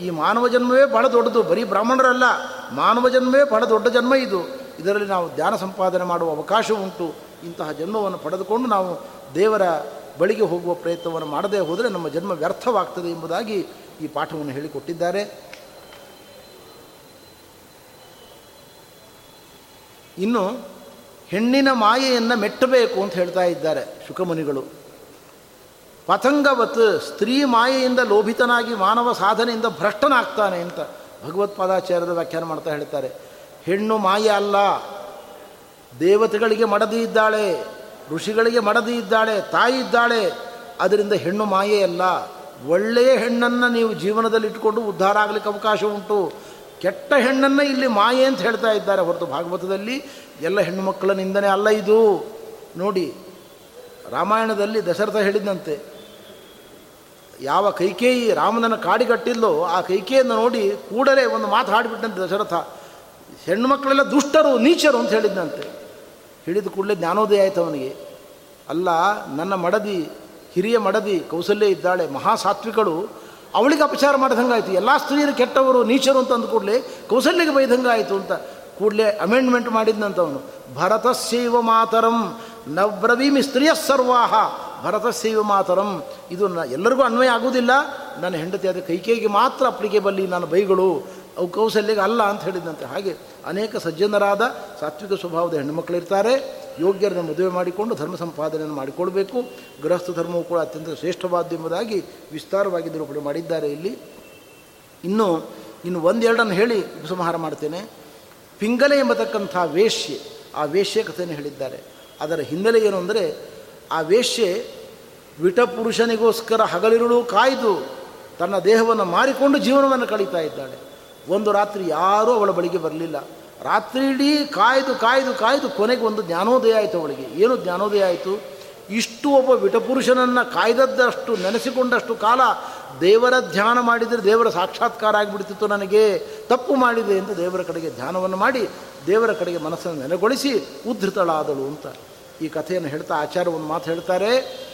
ಈ ಮಾನವ ಜನ್ಮವೇ ಬಹಳ ದೊಡ್ಡದು, ಬರೀ ಬ್ರಾಹ್ಮಣರಲ್ಲ, ಮಾನವ ಜನ್ಮವೇ ಬಹಳ ದೊಡ್ಡ ಜನ್ಮ ಇದು. ಇದರಲ್ಲಿ ನಾವು ಧ್ಯಾನ ಸಂಪಾದನೆ ಮಾಡುವ ಅವಕಾಶ ಉಂಟು. ಇಂತಹ ಜನ್ಮವನ್ನು ಪಡೆದುಕೊಂಡು ನಾವು ದೇವರ ಬಳಿಗೆ ಹೋಗುವ ಪ್ರಯತ್ನವನ್ನು ಮಾಡದೇ ಹೋದರೆ ನಮ್ಮ ಜನ್ಮ ವ್ಯರ್ಥವಾಗ್ತದೆ ಎಂಬುದಾಗಿ ಈ ಪಾಠವನ್ನು ಹೇಳಿಕೊಟ್ಟಿದ್ದಾರೆ. ಇನ್ನು ಹೆಣ್ಣಿನ ಮಾಯೆಯನ್ನು ಮೆಟ್ಟಬೇಕು ಅಂತ ಹೇಳ್ತಾ ಇದ್ದಾರೆ ಶುಕಮುನಿಗಳು. ಪತಂಗವತ್ ಸ್ತ್ರೀ ಮಾಯೆಯಿಂದ ಲೋಭಿತನಾಗಿ ಮಾನವ ಸಾಧನೆಯಿಂದ ಭ್ರಷ್ಟನಾಗ್ತಾನೆ ಅಂತ ಭಗವತ್ಪಾದಾಚಾರ್ಯರು ವ್ಯಾಖ್ಯಾನ ಮಾಡ್ತಾ ಹೇಳ್ತಾರೆ. ಹೆಣ್ಣು ಮಾಯೆ ಅಲ್ಲ, ದೇವತೆಗಳಿಗೆ ಮಡದಿ ಇದ್ದಾಳೆ ಋಷಿಗಳಿಗೆ ಮಡದಿ ಇದ್ದಾಳೆ, ತಾಯಿ ಇದ್ದಾಳೆ, ಅದರಿಂದ ಹೆಣ್ಣು ಮಾಯೆಯಲ್ಲ ಒಳ್ಳೆಯ ಹೆಣ್ಣನ್ನು ನೀವು ಜೀವನದಲ್ಲಿ ಇಟ್ಕೊಂಡು ಉದ್ಧಾರ ಆಗಲಿಕ್ಕೆ ಅವಕಾಶ ಉಂಟು. ಕೆಟ್ಟ ಹೆಣ್ಣನ್ನು ಇಲ್ಲಿ ಮಾಯೆ ಅಂತ ಹೇಳ್ತಾ ಇದ್ದಾರೆ. ಹೊರತು ಭಾಗವತದಲ್ಲಿ ಎಲ್ಲ ಹೆಣ್ಣು ಮಕ್ಕಳ ನಿಂದನೆ ಅಲ್ಲ ಇದು. ನೋಡಿ, ರಾಮಾಯಣದಲ್ಲಿ ದಶರಥ ಹೇಳಿದಂತೆ, ಯಾವ ಕೈಕೇಯಿ ರಾಮನನ್ನು ಕಾಡಿಗಟ್ಟಿಲ್ಲೋ ಆ ಕೈಕೇಯನ್ನು ನೋಡಿ ಕೂಡಲೇ ಒಂದು ಮಾತು ಹಾಡಿಬಿಟ್ಟಂತೆ ದಶರಥ. ಹೆಣ್ಣು ಮಕ್ಕಳೆಲ್ಲ ದುಷ್ಟರು, ನೀಚರು ಅಂತ ಹೇಳಿದ್ದಂತೆ ಹೇಳಿದ ಕೂಡಲೇ ಜ್ಞಾನೋದಯ ಆಯಿತು ಅವನಿಗೆ. ಅಲ್ಲ, ನನ್ನ ಮಡದಿ, ಹಿರಿಯ ಮಡದಿ ಕೌಸಲ್ಯ ಇದ್ದಾಳೆ, ಮಹಾಸಾತ್ವಿಕಳು, ಅವಳಿಗೆ ಅಪಚಾರ ಮಾಡಿದಂಗಾಯಿತು. ಎಲ್ಲ ಸ್ತ್ರೀಯರು ಕೆಟ್ಟವರು, ನೀಚರು ಅಂತ ಅಂದ ಕೂಡಲೇ ಕೌಸಲ್ಯಗೆ ಬೈದಂಗಾಯಿತು ಅಂತ ಕೂಡಲೇ ಅಮೆಂಡ್ಮೆಂಟ್ ಮಾಡಿದ್ನಂತವನು. ಭರತಸ್ಯೈವ ಮಾತರಂ, ನವ್ರವೀಮಿ ಸ್ತ್ರೀಯ ಸರ್ವಾಹ. ಭರತಸ್ಯೈವ ಮಾತರಂ. ಇದು ನ ಎಲ್ಲರಿಗೂ ಅನ್ವಯ ಆಗುವುದಿಲ್ಲ. ನನ್ನ ಹೆಂಡತಿ ಅದು ಕೈಕೈಗೆ ಮಾತ್ರ ಅಪ್ಲಿಕೇಬಲ್ ನನ್ನ ಬೈಗಳು. ಅವು ಕೌಸಲ್ಯಗೆ ಅಲ್ಲ ಅಂತ ಹೇಳಿದಂತೆ. ಹಾಗೆ ಅನೇಕ ಸಜ್ಜನರಾದ ಸಾತ್ವಿಕ ಸ್ವಭಾವದ ಹೆಣ್ಣುಮಕ್ಕಳಿರ್ತಾರೆ. ಯೋಗ್ಯರನ್ನು ಮದುವೆ ಮಾಡಿಕೊಂಡು ಧರ್ಮ ಸಂಪಾದನೆಯನ್ನು ಮಾಡಿಕೊಳ್ಬೇಕು ಗೃಹಸ್ಥ ಧರ್ಮವು ಕೂಡ ಅತ್ಯಂತ ಶ್ರೇಷ್ಠವಾದ ಎಂಬುದಾಗಿ ವಿಸ್ತಾರವಾಗಿ ನಿರೂಪಣೆ ಮಾಡಿದ್ದಾರೆ ಇಲ್ಲಿ. ಇನ್ನು ಇನ್ನು ಒಂದೆರಡನ್ನು ಹೇಳಿ ಉಪಸಂಹಾರ ಮಾಡ್ತೇನೆ. ಪಿಂಗಲೆ ಎಂಬತಕ್ಕಂಥ ವೇಶ್ಯೆ ಆ ವೇಶ್ಯೆ ಕಥೆಯನ್ನು ಹೇಳಿದ್ದಾರೆ. ಅದರ ಹಿನ್ನೆಲೆ ಏನು ಅಂದರೆ, ಆ ವೇಶ್ಯೆ ವಿಟಪುರುಷನಿಗೋಸ್ಕರ ಹಗಲಿರುಳು ಕಾಯ್ದು ತನ್ನ ದೇಹವನ್ನು ಮಾರಿಕೊಂಡು ಜೀವನವನ್ನು ಕಳೀತಾ ಇದ್ದಾಳೆ. ಒಂದು ರಾತ್ರಿ ಯಾರೂ ಅವಳ ಬಳಿಗೆ ಬರಲಿಲ್ಲ. ರಾತ್ರಿ ಇಡೀ ಕಾಯ್ದು ಕಾಯ್ದು ಕಾಯ್ದು ಕೊನೆಗೆ ಒಂದು ಜ್ಞಾನೋದಯ ಆಯಿತು ಅವಳಿಗೆ. ಏನು ಜ್ಞಾನೋದಯ ಆಯಿತು? ಇಷ್ಟು ಒಬ್ಬ ವಿಟಪುರುಷನನ್ನು ಕಾಯ್ದದ್ದಷ್ಟು, ನೆನೆಸಿಕೊಂಡಷ್ಟು ಕಾಲ ದೇವರ ಧ್ಯಾನ ಮಾಡಿದರೆ ದೇವರ ಸಾಕ್ಷಾತ್ಕಾರ ಆಗಿಬಿಡ್ತಿತ್ತು ನನಗೆ. ತಪ್ಪು ಮಾಡಿದೆ ಅಂತ ದೇವರ ಕಡೆಗೆ ಧ್ಯಾನವನ್ನು ಮಾಡಿ ದೇವರ ಕಡೆಗೆ ಮನಸ್ಸನ್ನು ನೆನೆಗೊಳಿಸಿ ಉದ್ಧತಳಾದಳು ಅಂತ ಈ ಕಥೆಯನ್ನು ಹೇಳ್ತಾ ಆಚಾರ್ಯ ಒಂದು ಮಾತು ಹೇಳ್ತಾರೆ.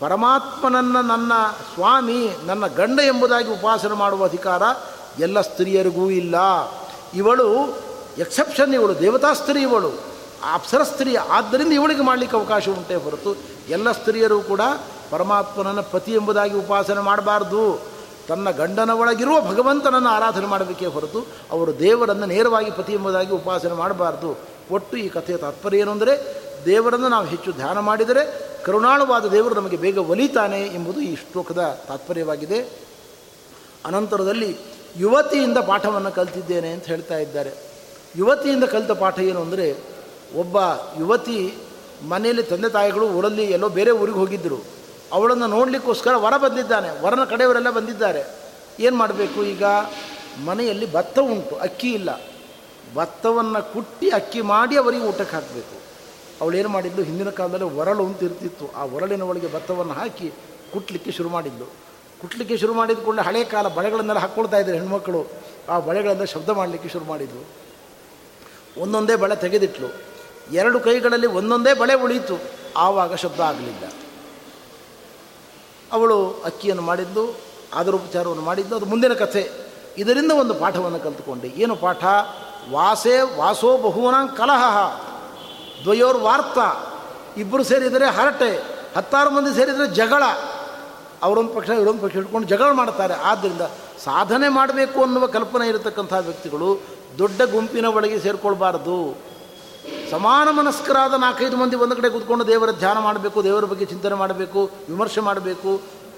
ಪರಮಾತ್ಮನನ್ನು ನನ್ನ ಸ್ವಾಮಿ, ನನ್ನ ಗಂಡ ಎಂಬುದಾಗಿ ಉಪಾಸನೆ ಮಾಡುವ ಅಧಿಕಾರ ಎಲ್ಲ ಸ್ತ್ರೀಯರಿಗೂ ಇಲ್ಲ. ಇವಳು ಎಕ್ಸೆಪ್ಷನ್ ಇವಳು, ದೇವತಾ ಸ್ತ್ರೀ ಇವಳು. ಅಪ್ಸರ ಸ್ತ್ರೀ, ಆದ್ದರಿಂದ ಇವಳಿಗೆ ಮಾಡಲಿಕ್ಕೆ ಅವಕಾಶ ಉಂಟೇ ಹೊರತು ಎಲ್ಲ ಸ್ತ್ರೀಯರು ಕೂಡ ಪರಮಾತ್ಮನನ್ನು ಪತಿ ಎಂಬುದಾಗಿ ಉಪಾಸನೆ ಮಾಡಬಾರ್ದು. ತನ್ನ ಗಂಡನ ಒಳಗಿರುವ ಭಗವಂತನನ್ನು ಆರಾಧನೆ ಮಾಡಬೇಕೇ ಹೊರತು ಅವರು ದೇವರನ್ನು ನೇರವಾಗಿ ಪತಿ ಎಂಬುದಾಗಿ ಉಪಾಸನೆ ಮಾಡಬಾರ್ದು. ಒಟ್ಟು ಈ ಕಥೆಯ ತಾತ್ಪರ್ಯ ಏನು ಅಂದರೆ, ದೇವರನ್ನು ನಾವು ಹೆಚ್ಚು ಧ್ಯಾನ ಮಾಡಿದರೆ ಕರುಣಾಳುವಾದ ದೇವರು ನಮಗೆ ಬೇಗ ಒಲಿತಾನೆ ಎಂಬುದು ಈ ಶ್ಲೋಕದ ತಾತ್ಪರ್ಯವಾಗಿದೆ. ಅನಂತರದಲ್ಲಿ ಯುವತಿಯಿಂದ ಪಾಠವನ್ನು ಕಲ್ತಿದ್ದೇನೆ ಅಂತ ಹೇಳ್ತಾ ಇದ್ದಾರೆ. ಯುವತಿಯಿಂದ ಕಲಿತ ಪಾಠ ಏನು ಅಂದರೆ, ಒಬ್ಬ ಯುವತಿ ಮನೆಯಲ್ಲಿ ತಂದೆ ತಾಯಿಗಳು ಊರಲ್ಲಿ ಎಲ್ಲೋ ಬೇರೆ ಊರಿಗೆ ಹೋಗಿದ್ದರು ಅವಳನ್ನು ನೋಡಲಿಕ್ಕೋಸ್ಕರ ವರ ಬಂದಿದ್ದಾನೆ. ವರನ ಕಡೆಯವರೆಲ್ಲ ಬಂದಿದ್ದಾರೆ. ಏನು ಮಾಡಬೇಕು ಈಗ? ಮನೆಯಲ್ಲಿ ಭತ್ತ ಉಂಟು, ಅಕ್ಕಿ ಇಲ್ಲ. ಭತ್ತವನ್ನು ಕುಟ್ಟಿ ಅಕ್ಕಿ ಮಾಡಿ ಅವರಿಗೆ ಊಟಕ್ಕೆ ಹಾಕಬೇಕು. ಅವಳು ಏನು ಮಾಡಿದ್ಲು? ಹಿಂದಿನ ಕಾಲದಲ್ಲಿ ಒರಳು ಅಂತ ಇರ್ತಿತ್ತು. ಆ ಒರಳಿನ ಒಳಗೆ ಭತ್ತವನ್ನು ಹಾಕಿ ಕುಟ್ಟಲಿಕ್ಕೆ ಶುರು ಮಾಡಿದ್ಲು. ಕುಟ್ಟಲಿಕ್ಕೆ ಶುರು ಮಾಡಿದ ಕೂಡಲೇ ಹಳೆ ಕಾಲ ಬಳೆಗಳನ್ನೆಲ್ಲ ಹಾಕ್ಕೊಳ್ತಾ ಇದ್ದರು ಹೆಣ್ಮಕ್ಕಳು ಆ ಬಳೆಗಳನ್ನು ಶಬ್ದ ಮಾಡಲಿಕ್ಕೆ ಶುರು ಮಾಡಿದ್ರು. ಒಂದೊಂದೇ ಬಳೆ ತೆಗೆದಿಟ್ಲು. ಎರಡು ಕೈಗಳಲ್ಲಿ ಒಂದೊಂದೇ ಬಳೆ ಉಳಿಯಿತು. ಆವಾಗ ಶಬ್ದ ಆಗಲಿಲ್ಲ. ಅವಳು ಅಕ್ಕಿಯನ್ನು ಮಾಡಿದ್ದು ಆದರ ಉಪಚಾರವನ್ನು ಮಾಡಿದ್ದು, ಅದು ಮುಂದಿನ ಕಥೆ. ಇದರಿಂದ ಒಂದು ಪಾಠವನ್ನು ಕಲ್ತುಕೊಂಡೆ. ಏನು ಪಾಠ? ವಾಸೇ ವಾಸೋ ಬಹುವನಾಂ ಕಲಹ. ದ್ವಯೋರ್ ವಾರ್ತ ಇಬ್ಬರು ಸೇರಿದರೆ ಹರಟೆ. ಹತ್ತಾರು ಮಂದಿ ಸೇರಿದರೆ ಜಗಳ. ಅವರೊಂದು ಪಕ್ಷ ಇವರೊಂದು ಪಕ್ಷ ಇಟ್ಕೊಂಡು ಜಗಳ ಮಾಡ್ತಾರೆ ಆದ್ದರಿಂದ ಸಾಧನೆ ಮಾಡಬೇಕು ಅನ್ನುವ ಕಲ್ಪನೆ ಇರತಕ್ಕಂಥ ವ್ಯಕ್ತಿಗಳು ದೊಡ್ಡ ಗುಂಪಿನ ಒಳಗೆ ಸೇರಿಕೊಳ್ಬಾರ್ದು. ಸಮಾನ ಮನಸ್ಕರಾದ ನಾಲ್ಕೈದು ಮಂದಿ ಒಂದು ಕಡೆ ಕೂತ್ಕೊಂಡು ದೇವರ ಧ್ಯಾನ ಮಾಡಬೇಕು, ದೇವರ ಬಗ್ಗೆ ಚಿಂತನೆ ಮಾಡಬೇಕು, ವಿಮರ್ಶೆ ಮಾಡಬೇಕು,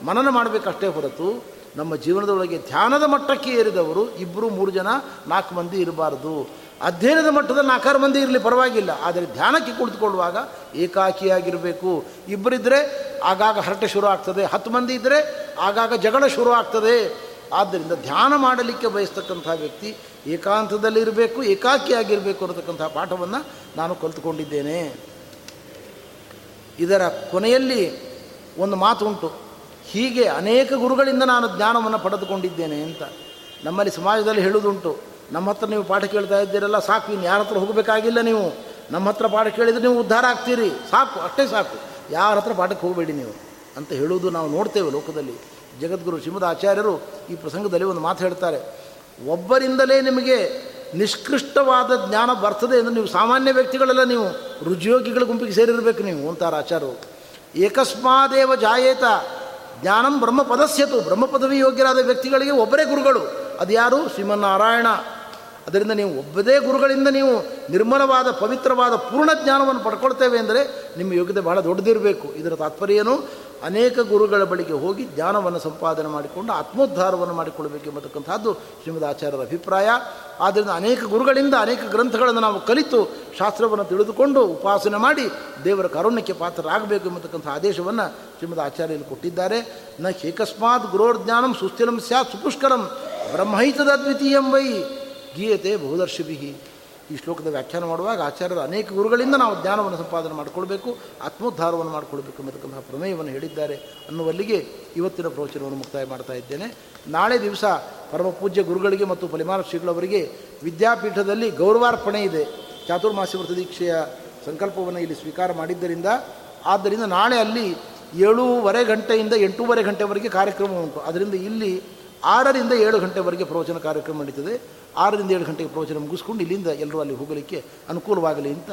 ಮನನ ಮಾಡಬೇಕು ಅಷ್ಟೇ ಹೊರತು ನಮ್ಮ ಜೀವನದೊಳಗೆ ಧ್ಯಾನದ ಮಟ್ಟಕ್ಕೆ ಏರಿದವರು ಇಬ್ಬರು ಮೂರು ಜನ ನಾಲ್ಕು ಮಂದಿ ಇರಬಾರ್ದು. ಅಧ್ಯಯನದ ಮಟ್ಟದಲ್ಲಿ ನಾಲ್ಕಾರು ಮಂದಿ ಇರಲಿ ಪರವಾಗಿಲ್ಲ, ಆದರೆ ಧ್ಯಾನಕ್ಕೆ ಕುಳಿತುಕೊಳ್ಳುವಾಗ ಏಕಾಕಿಯಾಗಿರಬೇಕು. ಇಬ್ಬರಿದ್ದರೆ ಆಗಾಗ ಹರಟೆ ಶುರು ಆಗ್ತದೆ, ಹತ್ತು ಮಂದಿ ಇದ್ದರೆ ಆಗಾಗ ಜಗಳ ಶುರು ಆಗ್ತದೆ. ಆದ್ದರಿಂದ ಧ್ಯಾನ ಮಾಡಲಿಕ್ಕೆ ಬಯಸ್ತಕ್ಕಂಥ ವ್ಯಕ್ತಿ ಏಕಾಂತದಲ್ಲಿರಬೇಕು ಏಕಾಕಿಯಾಗಿರಬೇಕು ಅನ್ನತಕ್ಕಂಥ ಪಾಠವನ್ನು ನಾನು ಕಲಿತುಕೊಂಡಿದ್ದೇನೆ. ಇದರ ಕೊನೆಯಲ್ಲಿ ಒಂದು ಮಾತು ಉಂಟು, ಹೀಗೆ ಅನೇಕ ಗುರುಗಳಿಂದ ನಾನು ಜ್ಞಾನವನ್ನು ಪಡೆದುಕೊಂಡಿದ್ದೇನೆ ಅಂತ. ನಮ್ಮಲ್ಲಿ ಸಮಾಜದಲ್ಲಿ ಹೇಳುವುದುಂಟು ನಮ್ಮ ಹತ್ರ ನೀವು ಪಾಠ ಕೇಳ್ತಾ ಇದ್ದೀರಲ್ಲ, ಸಾಕು. ಇನ್ನು ಯಾರ ಹತ್ರ ಹೋಗಬೇಕಾಗಿಲ್ಲ ನೀವು. ನಮ್ಮ ಹತ್ರ ಪಾಠ ಕೇಳಿದರೆ ನೀವು ಉದ್ಧಾರ ಆಗ್ತೀರಿ. ಸಾಕು, ಅಷ್ಟೇ ಸಾಕು. ಯಾರ ಹತ್ರ ಪಾಠಕ್ಕೆ ಹೋಗಬೇಡಿ ನೀವು ಅಂತ ಹೇಳುವುದು ನಾವು ನೋಡ್ತೇವೆ ಲೋಕದಲ್ಲಿ. ಜಗದ್ಗುರು ಶ್ರೀಮದ್ ಆಚಾರ್ಯರು ಈ ಪ್ರಸಂಗದಲ್ಲಿ ಒಂದು ಮಾತು ಹೇಳ್ತಾರೆ. ಒಬ್ಬರಿಂದಲೇ ನಿಮಗೆ ನಿಷ್ಕೃಷ್ಟವಾದ ಜ್ಞಾನ ಬರ್ತದೆ ಎಂದು ನೀವು ಸಾಮಾನ್ಯ ವ್ಯಕ್ತಿಗಳೆಲ್ಲ ನೀವು. ರುಜಿಯೋಗಿಗಳ ಗುಂಪಿಗೆ ಸೇರಿರಬೇಕು ನೀವು ಅಂತಾರೆ ಆಚಾರ್ಯರು. ಏಕಸ್ಮಾದೇವ ಜಾಯೇತ, ಜ್ಞಾನಂ ಬ್ರಹ್ಮ ಪದಸ್ಯತು ಬ್ರಹ್ಮ ಪದವಿ ಯೋಗ್ಯರಾದ ವ್ಯಕ್ತಿಗಳಿಗೆ ಒಬ್ಬರೇ ಗುರುಗಳು. ಅದು ಯಾರು ಶ್ರೀಮನ್ನಾರಾಯಣ. ಅದರಿಂದ ನೀವು ಒಬ್ಬದೇ ಗುರುಗಳಿಂದ ನೀವು ನಿರ್ಮಲವಾದ, ಪವಿತ್ರವಾದ, ಪೂರ್ಣ ಜ್ಞಾನವನ್ನು ಪಡ್ಕೊಳ್ತೇವೆ ಅಂದರೆ ನಿಮ್ಮ ಯೋಗ್ಯತೆ ಬಹಳ ದೊಡ್ಡದಿರಬೇಕು. ಇದರ ತಾತ್ಪರ್ಯ ಏನು ಅನೇಕ ಗುರುಗಳ ಬಳಿಗೆ ಹೋಗಿ ಜ್ಞಾನವನ್ನು ಸಂಪಾದನೆ ಮಾಡಿಕೊಂಡು ಆತ್ಮೋದ್ಧಾರವನ್ನು ಮಾಡಿಕೊಳ್ಬೇಕು ಎಂಬತಕ್ಕಂಥದ್ದು ಶ್ರೀಮದ್ ಆಚಾರ್ಯರ ಅಭಿಪ್ರಾಯ. ಆದ್ದರಿಂದ ಅನೇಕ ಗುರುಗಳಿಂದ ಅನೇಕ ಗ್ರಂಥಗಳನ್ನು ನಾವು ಕಲಿತು ಶಾಸ್ತ್ರವನ್ನು ತಿಳಿದುಕೊಂಡು ಉಪಾಸನೆ ಮಾಡಿ ದೇವರ ಕಾರುಣ್ಯಕ್ಕೆ ಪಾತ್ರರಾಗಬೇಕು ಎಂಬತಕ್ಕಂಥ ಆದೇಶವನ್ನು ಶ್ರೀಮದ್ ಆಚಾರ್ಯರು ಕೊಟ್ಟಿದ್ದಾರೆ. ನ ಏಕಸ್ಮಾತ್ ಗುರೋರ್ಜ್ಞಾನಂ ಸುಸ್ಥಿರಂ ಸ್ಯಾತ್ ಸುಪುಷ್ಕರಂ ಬ್ರಹ್ಮೈತದ ದ್ವಿತೀಯಂ ವೈ. ಗೀಯತೆ ಬಹುದರ್ಶಿಭಿ ಈ ಶ್ಲೋಕದ ವ್ಯಾಖ್ಯಾನ ಮಾಡುವಾಗ ಆಚಾರ್ಯರ ಅನೇಕ ಗುರುಗಳಿಂದ ನಾವು ಜ್ಞಾನವನ್ನು ಸಂಪಾದನೆ ಮಾಡಿಕೊಳ್ಬೇಕು, ಆತ್ಮೋದ್ಧಾರವನ್ನು ಮಾಡಿಕೊಳ್ಬೇಕು ಎಂಬತಕ್ಕಂತಹ ಪ್ರಮೇಯವನ್ನು ಹೇಳಿದ್ದಾರೆ ಅನ್ನುವಲ್ಲಿಗೆ ಇವತ್ತಿನ ಪ್ರವಚನವನ್ನು ಮುಕ್ತಾಯ ಮಾಡ್ತಾ ಇದ್ದೇನೆ. ನಾಳೆ ದಿವಸ ಪರಮ ಪೂಜ್ಯ ಗುರುಗಳಿಗೆ ಮತ್ತು ಫಲಿಮಾನ ಶ್ರೀಗಳವರಿಗೆ ವಿದ್ಯಾಪೀಠದಲ್ಲಿ ಗೌರವಾರ್ಪಣೆ ಇದೆ. ಚಾತುರ್ಮಾಸಿ ವ್ರತ ದೀಕ್ಷೆಯ ಸಂಕಲ್ಪವನ್ನು ಇಲ್ಲಿ ಸ್ವೀಕಾರ ಮಾಡಿದ್ದರಿಂದ, ಆದ್ದರಿಂದ ನಾಳೆ ಅಲ್ಲಿ ಏಳೂವರೆ ಗಂಟೆಯಿಂದ ಎಂಟೂವರೆ ಗಂಟೆವರೆಗೆ ಕಾರ್ಯಕ್ರಮ ಉಂಟು. ಅದರಿಂದ ಇಲ್ಲಿ ಆರರಿಂದ ಏಳು ಗಂಟೆವರೆಗೆ ಪ್ರವಚನ ಕಾರ್ಯಕ್ರಮ ನಡೀತದೆ. ಆರರಿಂದ ಏಳು ಗಂಟೆಗೆ ಪ್ರವಚನ ಮುಗಿಸ್ಕೊಂಡು ಇಲ್ಲಿಂದ ಎಲ್ಲರೂ ಅಲ್ಲಿ ಹೋಗಲಿಕ್ಕೆ ಅನುಕೂಲವಾಗಲಿ ಅಂತ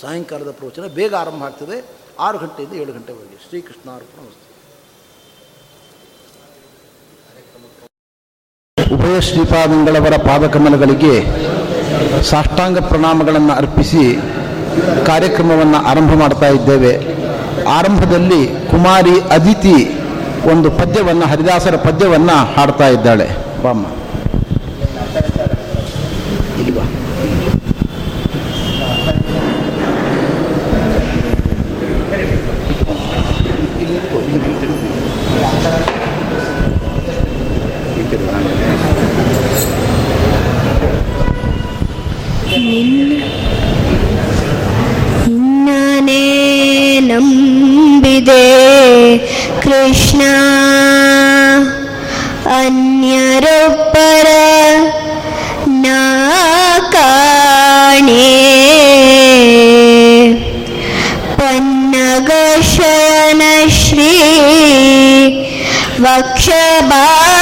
ಸಾಯಂಕಾಲದ ಪ್ರವಚನ ಬೇಗ ಆರಂಭ ಆಗ್ತದೆ. ಆರು ಗಂಟೆಯಿಂದ ಏಳು ಗಂಟೆವರೆಗೆ. ಶ್ರೀಕೃಷ್ಣ ಅರ್ಪಣ ಉಭಯ ಶ್ರೀಪಾದಂಗಳವರ ಪಾದಕಮಲಗಳಿಗೆ ಸಾಷ್ಟಾಂಗ ಪ್ರಣಾಮಗಳನ್ನು ಅರ್ಪಿಸಿ ಕಾರ್ಯಕ್ರಮವನ್ನು ಆರಂಭ ಮಾಡ್ತಾ ಇದ್ದೇವೆ. ಆರಂಭದಲ್ಲಿ ಕುಮಾರಿ ಅದಿತಿ ಒಂದು ಪದ್ಯವನ್ನು ಹರಿದಾಸರ ಪದ್ಯವನ್ನು ಹಾಡ್ತಾ ಇದ್ದಾಳೆ. ಬಾಮ್ಮ. ಇಲ್ವಾ ನಿನ್ನನೇ म्बिदे कृष्णा अन्यरुपर नाकाणि। पन्नग शयनश्री वक्षबा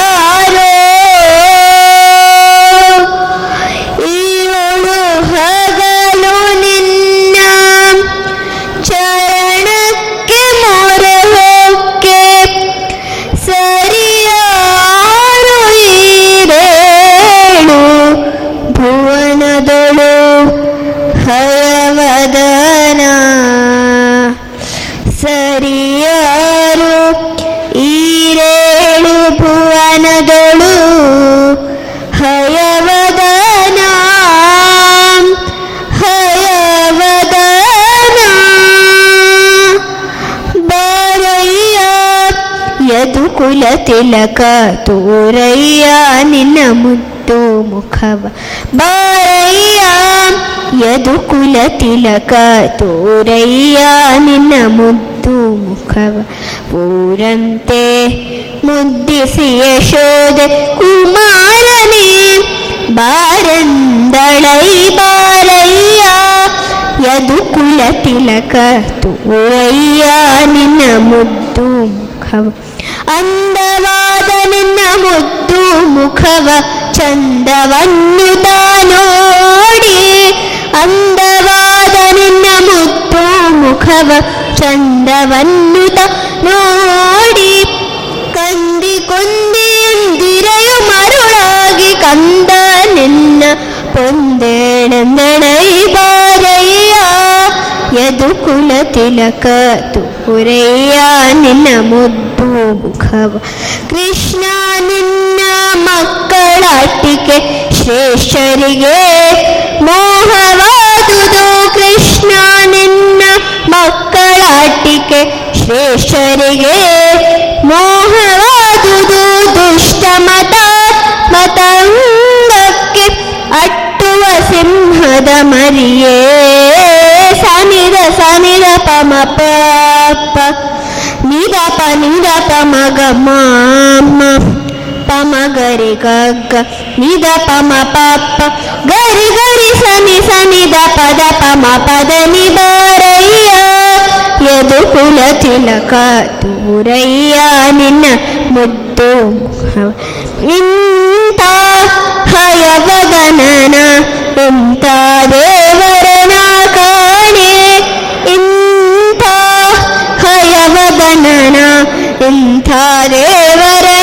ತಿಲಕ ತೋರಯ್ಯ ನಿನ್ನ ಮುದ್ದು ಮುಖವ ಬಾರಯ್ಯ ಯದು ಕುಲ ತಿಲಕ ತೋರಯ್ಯ ನಿನ್ನ ಮುದ್ದು ಮುಖವ ಊರಂತೆ ಮುದ್ದಿಸಿ ಯಶೋದ ಕುಮಾರನೇ ಬಾರಂದಳೈ ಬಾರಯ್ಯ ಯದು ಕುಲ ತಿಲಕ ತೋರಯ್ಯ ನಿನ್ನ ಮುದ್ದು ಮುಖವ ಮುದ್ದು ಮುಖವ ಚಂದವನ್ನು ನೋಡಿ ಅಂದವಾದ ನಿನ್ನ ಮುದ್ದು ಮುಖವ ಚಂದವನ್ನು ನೋಡಿ ಕಂದಿ ಕೊಂದಿಯಂದಿರೆಯು ಮರುಳಾಗಿ ಕಂದ ನಿನ್ನ ಪೊಂದೇಳೆಂದಣೈ ಬಾರಯ್ಯ ಯದು ಕುಲ ತಿಲಕ ಮಕ್ಕಳಾಟಿಕೆ ಶ್ರೇಷ್ಠರಿಗೆ ಮೋಹವಾದುದು ಕೃಷ್ಣ, ನಿನ್ನ ಮಕ್ಕಳಾಟಿಕೆ ಶ್ರೇಷ್ಠರಿಗೆ ಮೋಹವಾದುದು ದುಷ್ಟ ಮತ, ಮತಂಗಕ್ಕೆ ಅಟ್ಟುವ ಸಿಂಹದ ಮರಿಯೇ, ಸನಿದ ಸನಿದ ಪಮ ಪಾಪ ನಿರಪ ನಿರಪ ಮಗ, ಮಾಮ. ಪಮ ಗರಿ ಗಗ್ಗ ನಿದ ಪಮ ಪಾಪ ಗರಿ ಗರಿ ಸನಿ ಸನಿ ದ ಪದ ಪಮ ಪದ ನಿಬಾರಯ್ಯ ಯದು ಕುಲ ತಿಲಕ ತೂರಯ್ಯ ನಿನ್ನ ಮುದ್ದು ಮುಖವ ಇಂಥ ಹಯವಗನನ ಇಂಥ ದೇವರನ ಕಾಣೆ ಇಂಥ ಹಯವಗನನ ಇಂಥ ದೇವರನ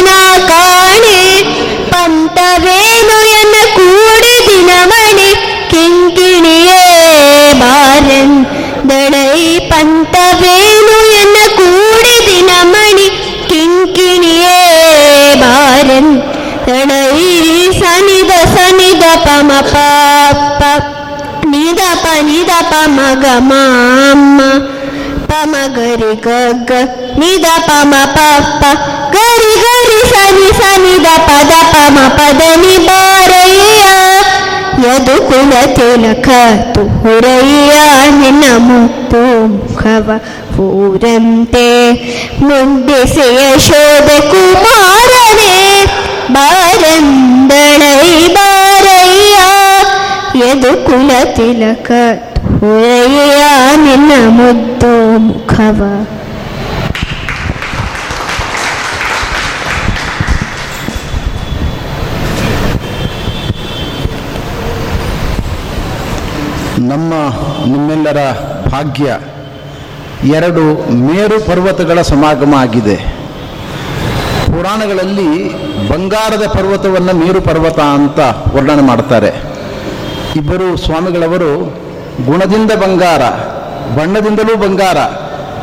ಸನಿದ ಪಮ ಪಾಪ ನಿದ ಪ ನಿದ ಪಮ ಗ ಮಾಮ ಪಮ ಗರಿ ಗಗ್ಗ ನಿದ ಪಮ ಪಪ್ಪ ಗರಿ ಗರಿ ಸನಿ ಸನಿದ ಪದ ಪಮ ಪದ ನಿ ಬಾರಯ್ಯ ಯದು ಕುಲ ತಿಲಕ ತೂರಯ್ಯ ನಿನ್ನ ಮುತ್ತು ಮುಖವ ಊರಂತೆ ಮುಂದಿಸಿ ಯಶೋದ ಕುಮಾರನೇ ಬಾರಂದಳೈ ಬಾರಯ್ಯ ಯದು ಕುಲ ತಿಲಕ ಹೊರೆಯ ನಿನ್ನ ಮುದ್ದು ಮುಖವ. ನಮ್ಮ ನಿಮ್ಮೆಲ್ಲರ ಭಾಗ್ಯ ಎರಡು ಮೇರು ಪರ್ವತಗಳ ಸಮಾಗಮ ಆಗಿದೆ. ಪುರಾಣಗಳಲ್ಲಿ ಬಂಗಾರದ ಪರ್ವತವನ್ನು ಮೇರು ಪರ್ವತ ಅಂತ ವರ್ಣನೆ ಮಾಡ್ತಾರೆ. ಇಬ್ಬರು ಸ್ವಾಮಿಗಳವರು ಗುಣದಿಂದ ಬಂಗಾರ, ಬಣ್ಣದಿಂದಲೂ ಬಂಗಾರ,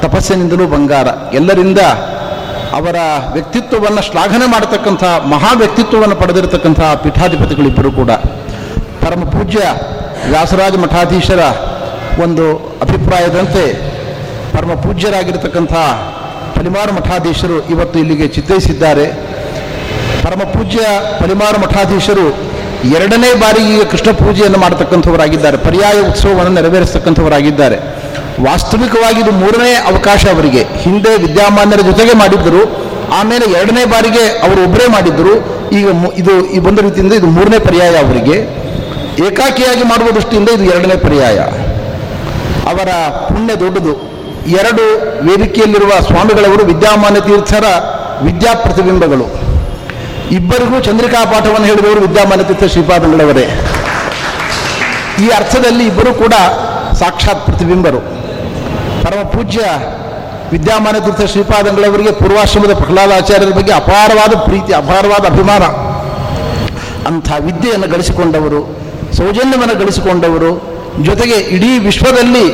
ತಪಸ್ಸಿನಿಂದಲೂ ಬಂಗಾರ. ಎಲ್ಲರಿಂದ ಅವರ ವ್ಯಕ್ತಿತ್ವವನ್ನು ಶ್ಲಾಘನೆ ಮಾಡತಕ್ಕಂಥ ಮಹಾ ವ್ಯಕ್ತಿತ್ವವನ್ನು ಪಡೆದಿರತಕ್ಕಂಥ ಪೀಠಾಧಿಪತಿಗಳಿಬ್ಬರು ಕೂಡ. ಪರಮ ಪೂಜ್ಯ ವ್ಯಾಸರಾಜ ಮಠಾಧೀಶರ ಒಂದು ಅಭಿಪ್ರಾಯದಂತೆ ಪರಮ ಪೂಜ್ಯರಾಗಿರ್ತಕ್ಕಂಥ ಪಲಿಮಾರು ಮಠಾಧೀಶರು ಇವತ್ತು ಇಲ್ಲಿಗೆ ಚಿತ್ತೈಸಿದ್ದಾರೆ ಪರಮ ಪೂಜ್ಯ ಪಲಿಮಾರು ಮಠಾಧೀಶರು ಎರಡನೇ ಬಾರಿ ಈಗ ಕೃಷ್ಣ ಪೂಜೆಯನ್ನು ಮಾಡತಕ್ಕಂಥವರಾಗಿದ್ದಾರೆ. ಪರ್ಯಾಯ ಉತ್ಸವವನ್ನು ನೆರವೇರಿಸತಕ್ಕಂಥವರಾಗಿದ್ದಾರೆ. ವಾಸ್ತವಿಕವಾಗಿ ಇದು ಮೂರನೇ ಅವಕಾಶ ಅವರಿಗೆ. ಹಿಂದೆ ವಿದ್ಯಾಮಾನ್ಯರ ಜೊತೆಗೆ ಮಾಡಿದ್ದರು. ಆಮೇಲೆ ಎರಡನೇ ಬಾರಿಗೆ ಅವರು ಒಬ್ಬರೇ ಮಾಡಿದ್ದರು. ಈಗ ಇದು ಈ ಒಂದು ರೀತಿಯಿಂದ ಇದು ಮೂರನೇ ಪರ್ಯಾಯ ಅವರಿಗೆ. ಏಕಾಕಿಯಾಗಿ ಮಾಡುವ ದೃಷ್ಟಿಯಿಂದ ಇದು ಎರಡನೇ ಪರ್ಯಾಯ. ಅವರ ಪುಣ್ಯ ದೊಡ್ಡದು. ಎರಡು ವೇದಿಕೆಯಲ್ಲಿರುವ ಸ್ವಾಮಿಗಳವರು ವಿದ್ಯಾಮಾನ್ಯ ತೀರ್ಥರ ವಿದ್ಯಾ ಪ್ರತಿಬಿಂಬಗಳು ಇಬ್ಬರಿಗೂ ಚಂದ್ರಿಕಾ ಪಾಠವನ್ನು ಹೇಳಿದವರು ವಿದ್ಯಾಮಾನತೀರ್ಥ ಶ್ರೀಪಾದಂಗಳವರೇ ಈ ಅರ್ಥದಲ್ಲಿ ಇಬ್ಬರು ಕೂಡ ಸಾಕ್ಷಾತ್ ಪ್ರತಿಬಿಂಬರು. ಪರಮ ಪೂಜ್ಯ ವಿದ್ಯಾಮಾನತೀರ್ಥ ಶ್ರೀಪಾದಂಗಳವರಿಗೆ ಪೂರ್ವಾಶ್ರಮದ ಪ್ರಹ್ಲಾದಾಚಾರ್ಯರ ಬಗ್ಗೆ ಅಪಾರವಾದ ಪ್ರೀತಿ, ಅಪಾರವಾದ ಅಭಿಮಾನ. ಅಂಥ ವಿದ್ಯೆಯನ್ನು ಗಳಿಸಿಕೊಂಡವರು, ಸೌಜನ್ಯವನ್ನು ಗಳಿಸಿಕೊಂಡವರು, ಜೊತೆಗೆ ಇಡೀ ವಿಶ್ವದಲ್ಲಿ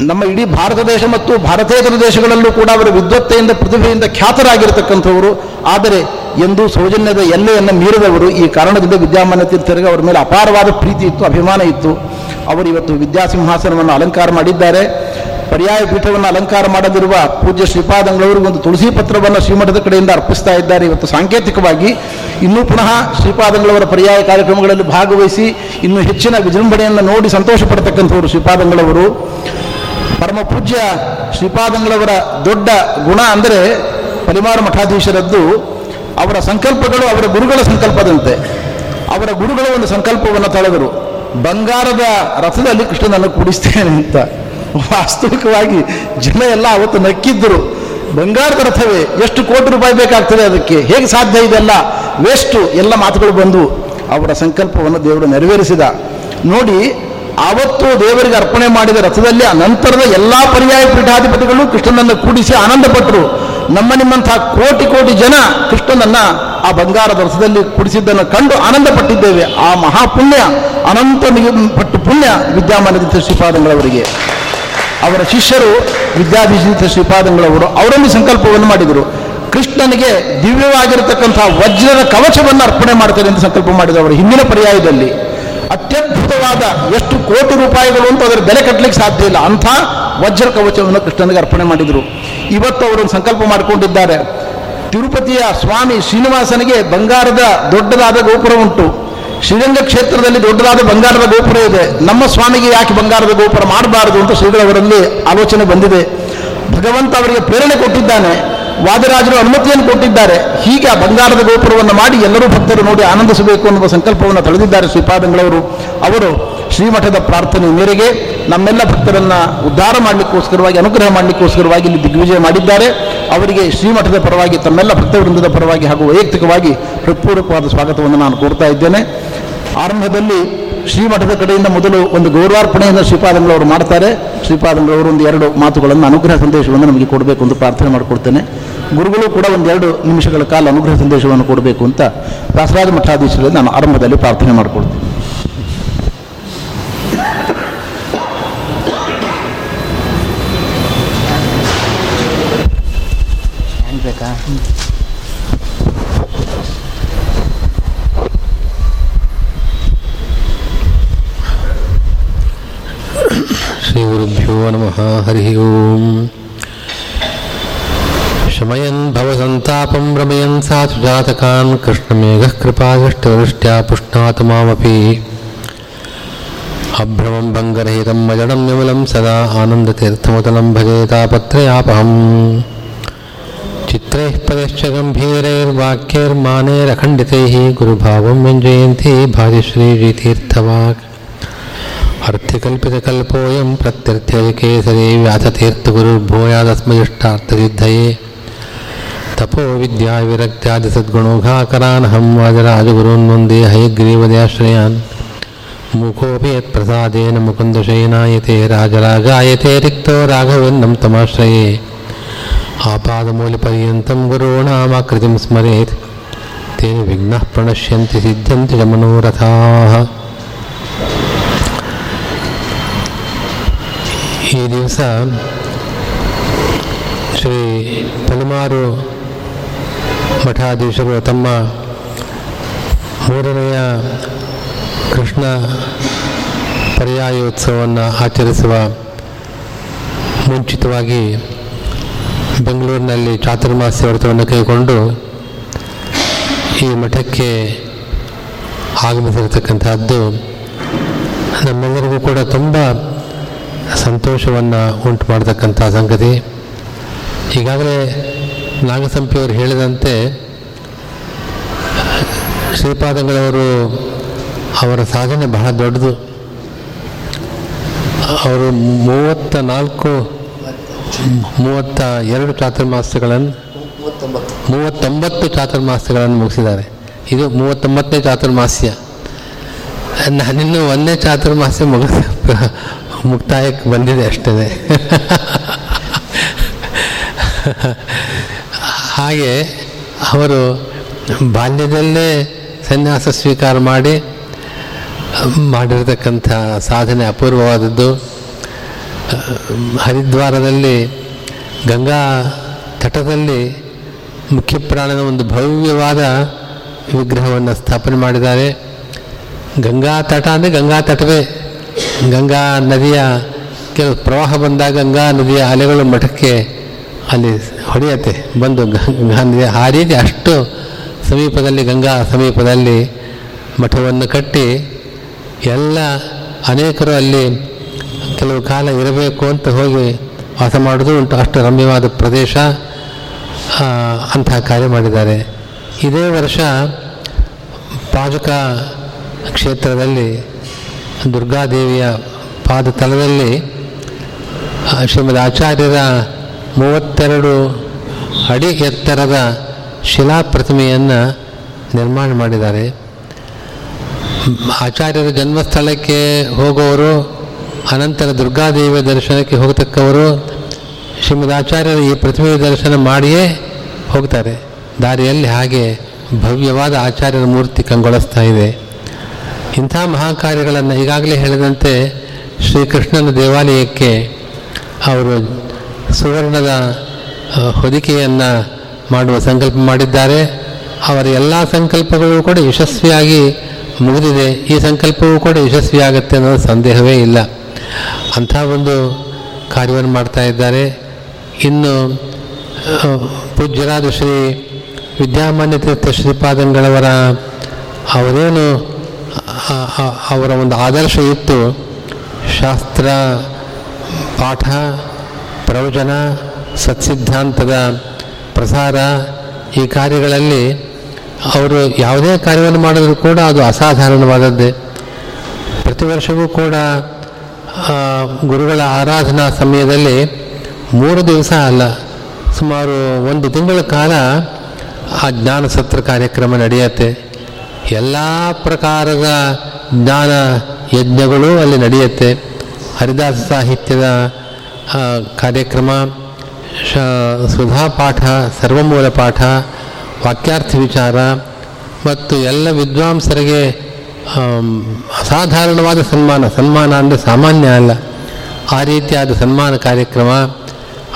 ನಮ್ಮ ಇಡೀ ಭಾರತ ದೇಶ ಮತ್ತು ಭಾರತೇತರ ದೇಶಗಳಲ್ಲೂ ಕೂಡ ಅವರ ವಿದ್ವತ್ತೆಯಿಂದ, ಪ್ರತಿಭೆಯಿಂದ ಖ್ಯಾತರಾಗಿರ್ತಕ್ಕಂಥವರು. ಆದರೆ ಎಂದೂ ಸೌಜನ್ಯದ ಎಲ್ಲೆಯನ್ನು ಮೀರಿದವರು ಈ ಕಾರಣದಿಂದ ವಿದ್ಯಾಮಾನ್ಯ ತೀರ್ಥರಿಗೆ ಅವರ ಮೇಲೆ ಅಪಾರವಾದ ಪ್ರೀತಿ ಇತ್ತು, ಅಭಿಮಾನ ಇತ್ತು. ಅವರು ಇವತ್ತು ವಿದ್ಯಾಸಿಂಹಾಸನವನ್ನು ಅಲಂಕಾರ ಮಾಡಿದ್ದಾರೆ. ಪರ್ಯಾಯ ಪೀಠವನ್ನು ಅಲಂಕಾರ ಮಾಡದಿರುವ ಪೂಜ್ಯ ಶ್ರೀಪಾದಂಗಳವರು ಒಂದು ತುಳಸಿ ಪತ್ರವನ್ನು ಶ್ರೀಮಠದ ಕಡೆಯಿಂದ ಅರ್ಪಿಸ್ತಾ ಇದ್ದಾರೆ. ಇವತ್ತು ಸಾಂಕೇತಿಕವಾಗಿ ಇನ್ನೂ ಪುನಃ ಶ್ರೀಪಾದಂಗಳವರ ಪರ್ಯಾಯ ಕಾರ್ಯಕ್ರಮಗಳಲ್ಲಿ ಭಾಗವಹಿಸಿ ಇನ್ನೂ ಹೆಚ್ಚಿನ ವಿಜೃಂಭಣೆಯನ್ನು ನೋಡಿ ಸಂತೋಷ ಪಡ್ತಕ್ಕಂಥವರು ಶ್ರೀಪಾದಂಗಳವರು ಪರಮ ಪೂಜ್ಯ ಶ್ರೀಪಾದಂಗಳವರ ದೊಡ್ಡ ಗುಣ ಅಂದರೆ ಪರಿಮಾರ ಮಠಾಧೀಶರದ್ದು ಅವರ ಸಂಕಲ್ಪಗಳು ಅವರ ಗುರುಗಳ ಸಂಕಲ್ಪದಂತೆ. ಅವರ ಗುರುಗಳ ಒಂದು ಸಂಕಲ್ಪವನ್ನು ತಳೆದರು. ಬಂಗಾರದ ರಥದಲ್ಲಿ ಕೃಷ್ಣನನ್ನು ಕೂಡಿಸ್ತೇನೆ ಅಂತ. ವಾಸ್ತವಿಕವಾಗಿ ಜನ ಎಲ್ಲ ಅವತ್ತು ನಕ್ಕಿದ್ದರು. ಬಂಗಾರದ ರಥವೇ, ಎಷ್ಟು ಕೋಟಿ ರೂಪಾಯಿ ಬೇಕಾಗ್ತದೆ ಅದಕ್ಕೆ? ಹೇಗೆ ಸಾಧ್ಯ ಇದೆಲ್ಲ ವೇಸ್ಟು ಎಲ್ಲ ಮಾತುಗಳು ಬಂದವು ಅವರ ಸಂಕಲ್ಪವನ್ನು ದೇವರು ನೆರವೇರಿಸಿದ. ನೋಡಿ, ಆವತ್ತು ದೇವರಿಗೆ ಅರ್ಪಣೆ ಮಾಡಿದ ರಥದಲ್ಲಿ ನಂತರದ ಎಲ್ಲ ಪರ್ಯಾಯ ಪೀಠಾಧಿಪತಿಗಳು ಕೃಷ್ಣನನ್ನು ಕೂಡಿಸಿ ಆನಂದಪಟ್ಟರು. ನಮ್ಮ ನಿಮ್ಮಂತಹ ಕೋಟಿ ಕೋಟಿ ಜನ ಕೃಷ್ಣನನ್ನ ಆ ಬಂಗಾರದ ರಸದಲ್ಲಿ ಕುಡಿಸಿದ್ದನ್ನು ಕಂಡು ಆನಂದ ಪಟ್ಟಿದ್ದೇವೆ ಆ ಮಹಾಪುಣ್ಯ, ಅನಂತ ಪಟ್ಟು ಪುಣ್ಯ ವಿದ್ಯಾಮಾನ್ಯ ಶ್ರೀಪಾದಂಗಳವರಿಗೆ. ಅವರ ಶಿಷ್ಯರು ವಿದ್ಯಾಭಿಷಿತ ಶ್ರೀಪಾದಂಗಳವರು ಅವರಲ್ಲಿ ಸಂಕಲ್ಪವನ್ನು ಮಾಡಿದರು. ಕೃಷ್ಣನಿಗೆ ದಿವ್ಯವಾಗಿರತಕ್ಕಂತಹ ವಜ್ರದ ಕವಚವನ್ನು ಅರ್ಪಣೆ ಮಾಡ್ತಾರೆ ಅಂತ ಸಂಕಲ್ಪ ಮಾಡಿದವರು ಹಿಂದಿನ ಪರ್ಯಾಯದಲ್ಲಿ ಅತ್ಯದ್ಭುತವಾದ ಎಷ್ಟು ಕೋಟಿ ರೂಪಾಯಿಗಳು ಅಂತ ಅದರ ಬೆಲೆ ಕಟ್ಟಲಿಕ್ಕೆ ಸಾಧ್ಯ ಇಲ್ಲ. ಅಂಥ ವಜ್ರ ಕವಚವನ್ನು ಕೃಷ್ಣನಿಗೆ ಅರ್ಪಣೆ ಮಾಡಿದರು. ಇವತ್ತು ಅವರನ್ನು ಸಂಕಲ್ಪ ಮಾಡಿಕೊಂಡಿದ್ದಾರೆ. ತಿರುಪತಿಯ ಸ್ವಾಮಿ ಶ್ರೀನಿವಾಸನಿಗೆ ಬಂಗಾರದ ದೊಡ್ಡದಾದ ಗೋಪುರ ಉಂಟು. ಶ್ರೀರಂಗ ಕ್ಷೇತ್ರದಲ್ಲಿ ದೊಡ್ಡದಾದ ಬಂಗಾರದ ಗೋಪುರ ಇದೆ. ನಮ್ಮ ಸ್ವಾಮಿಗೆ ಯಾಕೆ ಬಂಗಾರದ ಗೋಪುರ ಮಾಡಬಾರದು ಅಂತ ಶ್ರೀಗಳವರಲ್ಲಿ ಆಲೋಚನೆ ಬಂದಿದೆ. ಭಗವಂತ ಅವರಿಗೆ ಪ್ರೇರಣೆ ಕೊಟ್ಟಿದ್ದಾನೆ. ವಾದರಾಜರು ಅನುಮತಿಯನ್ನು ಕೊಟ್ಟಿದ್ದಾರೆ. ಹೀಗೆ ಆ ಬಂಗಾರದ ಗೋಪುರವನ್ನು ಮಾಡಿ ಎಲ್ಲರೂ ಭಕ್ತರು ನೋಡಿ ಆನಂದಿಸಬೇಕು ಅನ್ನುವ ಸಂಕಲ್ಪವನ್ನು ತಳೆದಿದ್ದಾರೆ ಶ್ರೀಪಾದಂಗಳವರು ಅವರು. ಶ್ರೀಮಠದ ಪ್ರಾರ್ಥನೆ ಮೇರೆಗೆ ನಮ್ಮೆಲ್ಲ ಭಕ್ತರನ್ನ ಉದ್ಧಾರ ಮಾಡಲಿಕ್ಕೋಸ್ಕರವಾಗಿ, ಅನುಗ್ರಹ ಮಾಡಲಿಕ್ಕೋಸ್ಕರವಾಗಿ ಇಲ್ಲಿ ದಿಗ್ವಿಜಯ ಮಾಡಿದ್ದಾರೆ. ಅವರಿಗೆ ಶ್ರೀಮಠದ ಪರವಾಗಿ, ತಮ್ಮೆಲ್ಲ ಭಕ್ತವೃಂದದ ಪರವಾಗಿ ಹಾಗೂ ವೈಯಕ್ತಿಕವಾಗಿ ಹೃತ್ಪೂರ್ವಕವಾದ ಸ್ವಾಗತವನ್ನು ನಾನು ಕೋರ್ತಾ ಇದ್ದೇನೆ. ಆರಂಭದಲ್ಲಿ ಶ್ರೀಮಠದ ಕಡೆಯಿಂದ ಮೊದಲು ಒಂದು ಗೌರವಾರ್ಪಣೆಯನ್ನು ಶ್ರೀಪಾದಂಗಳವರು ಮಾಡ್ತಾರೆ. ಶ್ರೀಪಾದಂಗಳವರು ಒಂದು ಎರಡು ಮಾತುಗಳನ್ನು ಅನುಗ್ರಹ ಸಂದೇಶವನ್ನು ನಮಗೆ ಕೊಡಬೇಕು ಅಂತ ಪ್ರಾರ್ಥನೆ ಮಾಡಿಕೊಡ್ತೇನೆ. ಗುರುಗಳು ಕೂಡ ಒಂದೆರಡು ನಿಮಿಷಗಳ ಕಾಲ ಅನುಗ್ರಹ ಸಂದೇಶವನ್ನು ಕೊಡಬೇಕು ಅಂತ ದಾಸರಾಜ ಮಠಾಧೀಶರಲ್ಲಿ ನಾನು ಆರಂಭದಲ್ಲಿ ಪ್ರಾರ್ಥನೆ ಮಾಡಿಕೊಡ್ತೇನೆ. नमः हरिः ओम्। शमयन् भवसन्तापं रमयन् सा सुजातकान् कृष्णमेघः कृपादृष्टदृष्ट्या पुष्णातु मामपि। अभ्रमं भङ्गरहितं मजडं विमलं सदा आनन्दतीर्थमुतलं भजे तापत्रयापहम्। चित्रैः पदश्च गम्भीरैर्वाक्यैर्मानैरखण्डितैः गुरुभावं व्यञ्जयन्ती भाग्यश्रीतीर्थवाक् अर्थिकल्पितकल्पोऽयं प्रत्यर्थ्यकेसरी व्यासतीर्थगुरुर्भूयादस्मयिष्टार्थसिद्धये तपो विद्याविरक्त्यादिसद्गुणोघाकरानहं वाजराजगुरून् वंदे हयग्रीवदयाश्रयान्। मुखोऽपि यत्प्रसादेन मुकुन्दशयनायते, राजरागायते, रिक्तो राघवेन्नं तमाश्रये। आपादमूलपर्यन्तं गुरूणामाकृतिं स्मरेत्। तेन विघ्नाः प्रणश्यन्ति सिद्ध्यन्ति च मनोरथाः। ಈ ದಿವಸ ಶ್ರೀ ಪಲಮಾರು ಮಠಾಧೀಶರು ತಮ್ಮ ಮೂರನೆಯ ಕೃಷ್ಣ ಪರ್ಯಾಯೋತ್ಸವವನ್ನು ಆಚರಿಸುವ ಮುಂಚಿತವಾಗಿ ಬೆಂಗಳೂರಿನಲ್ಲಿ ಚಾತುರ್ಮಾಸ್ಯ ವ್ರತವನ್ನು ಕೈಗೊಂಡು ಈ ಮಠಕ್ಕೆ ಆಗಮಿಸಿರತಕ್ಕಂತಹದ್ದು ನಮ್ಮೆಲ್ಲರಿಗೂ ಕೂಡ ತುಂಬ ಸಂತೋಷವನ್ನು ಉಂಟು ಮಾಡತಕ್ಕಂಥ ಸಂಗತಿ. ಈಗಾಗಲೇ ನಾಗಸಂಪಿಯವರು ಹೇಳಿದಂತೆ, ಶ್ರೀಪಾದಗಳವರು ಅವರ ಸಾಧನೆ ಬಹಳ ದೊಡ್ಡದು. ಅವರು ಮೂವತ್ತ ನಾಲ್ಕು, ಮೂವತ್ತ ಎರಡು ಚಾತುರ್ಮಾಸಗಳನ್ನು ಮೂವತ್ತೊಂಬತ್ತು ಚಾತುರ್ಮಾಸಗಳನ್ನು ಮುಗಿಸಿದ್ದಾರೆ. ಇದು ಮೂವತ್ತೊಂಬತ್ತನೇ ಚಾತುರ್ಮಾಸ್ಯ. ನಾನಿನ್ನೂ ಒಂದನೇ ಚಾತುರ್ಮಾಸ್ಯ ಮುಗ ಮುಕ್ತಾಯಕ್ಕೆ ಬಂದಿದೆ ಅಷ್ಟೇ ಹಾಗೆ ಅವರು ಬಾಲ್ಯದಲ್ಲೇ ಸನ್ಯಾಸ ಸ್ವೀಕಾರ ಮಾಡಿ ಮಾಡಿರತಕ್ಕಂಥ ಸಾಧನೆ ಅಪೂರ್ವವಾದದ್ದು. ಹರಿದ್ವಾರದಲ್ಲಿ ಗಂಗಾ ತಟದಲ್ಲಿ ಮುಖ್ಯ ಪ್ರಾಣನ ಒಂದು ಭವ್ಯವಾದ ವಿಗ್ರಹವನ್ನು ಸ್ಥಾಪನೆ ಮಾಡಿದ್ದಾರೆ. ಗಂಗಾ ತಟ ಅಂದರೆ ಗಂಗಾ ತಟವೇ. ಗಂಗಾ ನದಿಯ ಕೆಲವು ಪ್ರವಾಹ ಬಂದಾಗ ಗಂಗಾ ನದಿಯ ಅಲೆಗಳು ಮಠಕ್ಕೆ ಅಲ್ಲಿ ಹೊಡೆಯತ್ತೆ. ಬಂದು ಗಂಗಾ ನದಿಯ ಆ ರೀತಿ ಅಷ್ಟು ಸಮೀಪದಲ್ಲಿ, ಗಂಗಾ ಸಮೀಪದಲ್ಲಿ ಮಠವನ್ನು ಕಟ್ಟಿ ಎಲ್ಲ ಅನೇಕರು ಅಲ್ಲಿ ಕೆಲವು ಕಾಲ ಇರಬೇಕು ಅಂತ ಹೋಗಿ ವಾಸ ಮಾಡೋದು ಉಂಟು. ಅಷ್ಟು ರಮ್ಯವಾದ ಪ್ರದೇಶ ಅಂತಹ ಕಾರ್ಯ ಮಾಡಿದ್ದಾರೆ. ಇದೇ ವರ್ಷ ಪಾಜಕ ಕ್ಷೇತ್ರದಲ್ಲಿ ದುರ್ಗಾದೇವಿಯ ಪಾದ ತಲದಲ್ಲಿ ಶ್ರೀಮದ್ ಆಚಾರ್ಯರ ಮೂವತ್ತೆರಡು ಅಡಿ ಎತ್ತರದ ಶಿಲಾ ಪ್ರತಿಮೆಯನ್ನು ನಿರ್ಮಾಣ ಮಾಡಿದ್ದಾರೆ. ಆಚಾರ್ಯರ ಜನ್ಮಸ್ಥಳಕ್ಕೆ ಹೋಗುವವರು ಅನಂತರ ದುರ್ಗಾದೇವಿಯ ದರ್ಶನಕ್ಕೆ ಹೋಗತಕ್ಕವರು, ಶ್ರೀಮದ್ ಆಚಾರ್ಯರ ಈ ಪ್ರತಿಮೆಯ ದರ್ಶನ ಮಾಡಿಯೇ ಹೋಗ್ತಾರೆ. ದಾರಿಯಲ್ಲಿ ಹಾಗೆ ಭವ್ಯವಾದ ಆಚಾರ್ಯರ ಮೂರ್ತಿ ಕಂಗೊಳಿಸ್ತಾ ಇದೆ. ಇಂಥ ಮಹಾಕಾರ್ಯಗಳನ್ನು ಈಗಾಗಲೇ ಹೇಳಿದಂತೆ ಶ್ರೀಕೃಷ್ಣನ ದೇವಾಲಯಕ್ಕೆ ಅವರು ಸುವರ್ಣದ ಹೊದಿಕೆಯನ್ನು ಮಾಡುವ ಸಂಕಲ್ಪ ಮಾಡಿದ್ದಾರೆ. ಅವರ ಎಲ್ಲ ಸಂಕಲ್ಪಗಳು ಕೂಡ ಯಶಸ್ವಿಯಾಗಿ ಮುಗಿದಿದೆ. ಈ ಸಂಕಲ್ಪವೂ ಕೂಡ ಯಶಸ್ವಿಯಾಗುತ್ತೆ ಅನ್ನೋ ಸಂದೇಹವೇ ಇಲ್ಲ. ಅಂಥ ಒಂದು ಕಾರ್ಯವನ್ನು ಮಾಡ್ತಾ ಇದ್ದಾರೆ. ಇನ್ನು ಪೂಜ್ಯರಾದ ಶ್ರೀ ವಿದ್ಯಾಮಾನ್ಯ ತೀರ್ಥ ಶ್ರೀಪಾದಂಗಳವರ ಅವರೇನು ಅವರ ಒಂದು ಆದರ್ಶ ಇತ್ತು. ಶಾಸ್ತ್ರ, ಪಾಠ, ಪ್ರವಚನ, ಸತ್ಸಿದ್ಧಾಂತದ ಪ್ರಸಾರ ಈ ಕಾರ್ಯಗಳಲ್ಲಿ ಅವರು ಯಾವುದೇ ಕಾರ್ಯವನ್ನು ಮಾಡಿದರೂ ಕೂಡ ಅದು ಅಸಾಧಾರಣವಾದದ್ದೇ. ಪ್ರತಿ ವರ್ಷವೂ ಕೂಡ ಗುರುಗಳ ಆರಾಧನಾ ಸಮಯದಲ್ಲಿ ಮೂರು ದಿವಸ ಅಲ್ಲ, ಸುಮಾರು ಒಂದು ತಿಂಗಳ ಕಾಲ ಆ ಜ್ಞಾನ ಸತ್ರ ಕಾರ್ಯಕ್ರಮ ನಡೆಯುತ್ತೆ. ಎಲ್ಲ ಪ್ರಕಾರದ ಜ್ಞಾನ ಯಜ್ಞಗಳು ಅಲ್ಲಿ ನಡೆಯುತ್ತೆ. ಹರಿದಾಸ ಸಾಹಿತ್ಯದ ಕಾರ್ಯಕ್ರಮ, ಶ, ಸುಧಾ ಪಾಠ, ಸರ್ವಮೂಲ ಪಾಠ, ವಾಕ್ಯಾರ್ಥ ವಿಚಾರ, ಮತ್ತು ಎಲ್ಲ ವಿದ್ವಾಂಸರಿಗೆ ಅಸಾಧಾರಣವಾದ ಸನ್ಮಾನ. ಸನ್ಮಾನ ಅಂದರೆ ಸಾಮಾನ್ಯ ಅಲ್ಲ. ಆ ರೀತಿಯಾದ ಸನ್ಮಾನ ಕಾರ್ಯಕ್ರಮ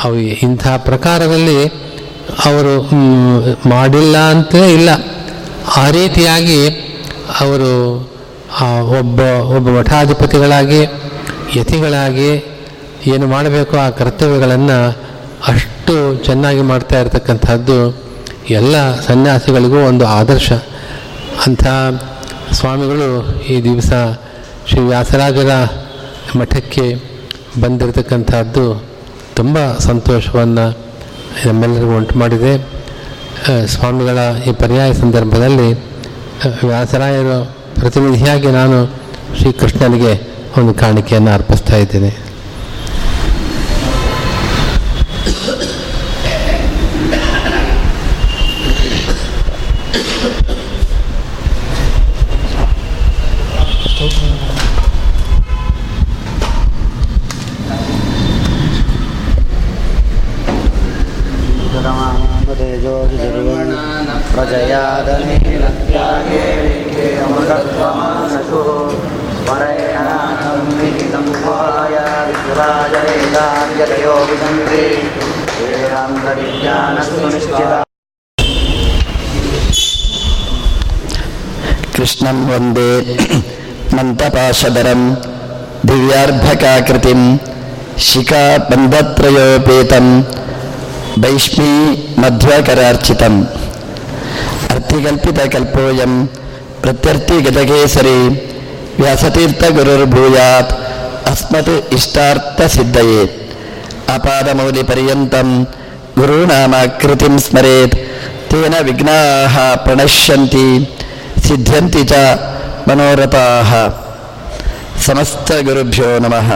ಅವು ಇಂಥ ಪ್ರಕಾರದಲ್ಲಿ ಅವರು ಮಾಡಿಲ್ಲ ಅಂತ ಇಲ್ಲ. ಆ ರೀತಿಯಾಗಿ ಅವರು ಒಬ್ಬ ಒಬ್ಬ ಮಠಾಧಿಪತಿಗಳಾಗಿ, ಯತಿಗಳಾಗಿ ಏನು ಮಾಡಬೇಕು ಆ ಕರ್ತವ್ಯಗಳನ್ನು ಅಷ್ಟು ಚೆನ್ನಾಗಿ ಮಾಡ್ತಾ ಇರತಕ್ಕಂಥದ್ದು ಎಲ್ಲ ಸನ್ಯಾಸಿಗಳಿಗೂ ಒಂದು ಆದರ್ಶ. ಅಂಥ ಸ್ವಾಮಿಗಳು ಈ ದಿವಸ ಶ್ರೀ ವ್ಯಾಸರಾಜರ ಮಠಕ್ಕೆ ಬಂದಿರತಕ್ಕಂಥದ್ದು ತುಂಬ ಸಂತೋಷವನ್ನು ನಮ್ಮೆಲ್ಲರಿಗೂ ಉಂಟು ಮಾಡಿದೆ. ಸ್ವಾಮಿಗಳ ಈ ಪರ್ಯಾಯ ಸಂದರ್ಭದಲ್ಲಿ ವ್ಯಾಸರಾಯರು ಪ್ರತಿನಿಧಿಯಾಗಿ ನಾನು ಶ್ರೀಕೃಷ್ಣನಿಗೆ ಒಂದು ಕಾಣಿಕೆಯನ್ನು ಅರ್ಪಿಸ್ತಾ ಇದ್ದೇನೆ. मन्तपाशधरं दिव्यार्भकाकृतिं शिखाबन्धत्रयोपेतं वैष्मी मध्वकरार्चितम् अर्थिकल्पितकल्पोऽयं प्रत्यर्थिगतकेसरी व्यासतीर्थगुरुर्भूयात् अस्मत् इष्टार्थसिद्धये अपादमौलिपर्यन्तं गुरूणामाकृतिं स्मरेत् तेन विघ्नाः प्रणश्यन्ति सिद्ध्यन्ति च मनोरथाः ಸಮಸ್ತ ಗುರುಭ್ಯೋ ನಮಃ.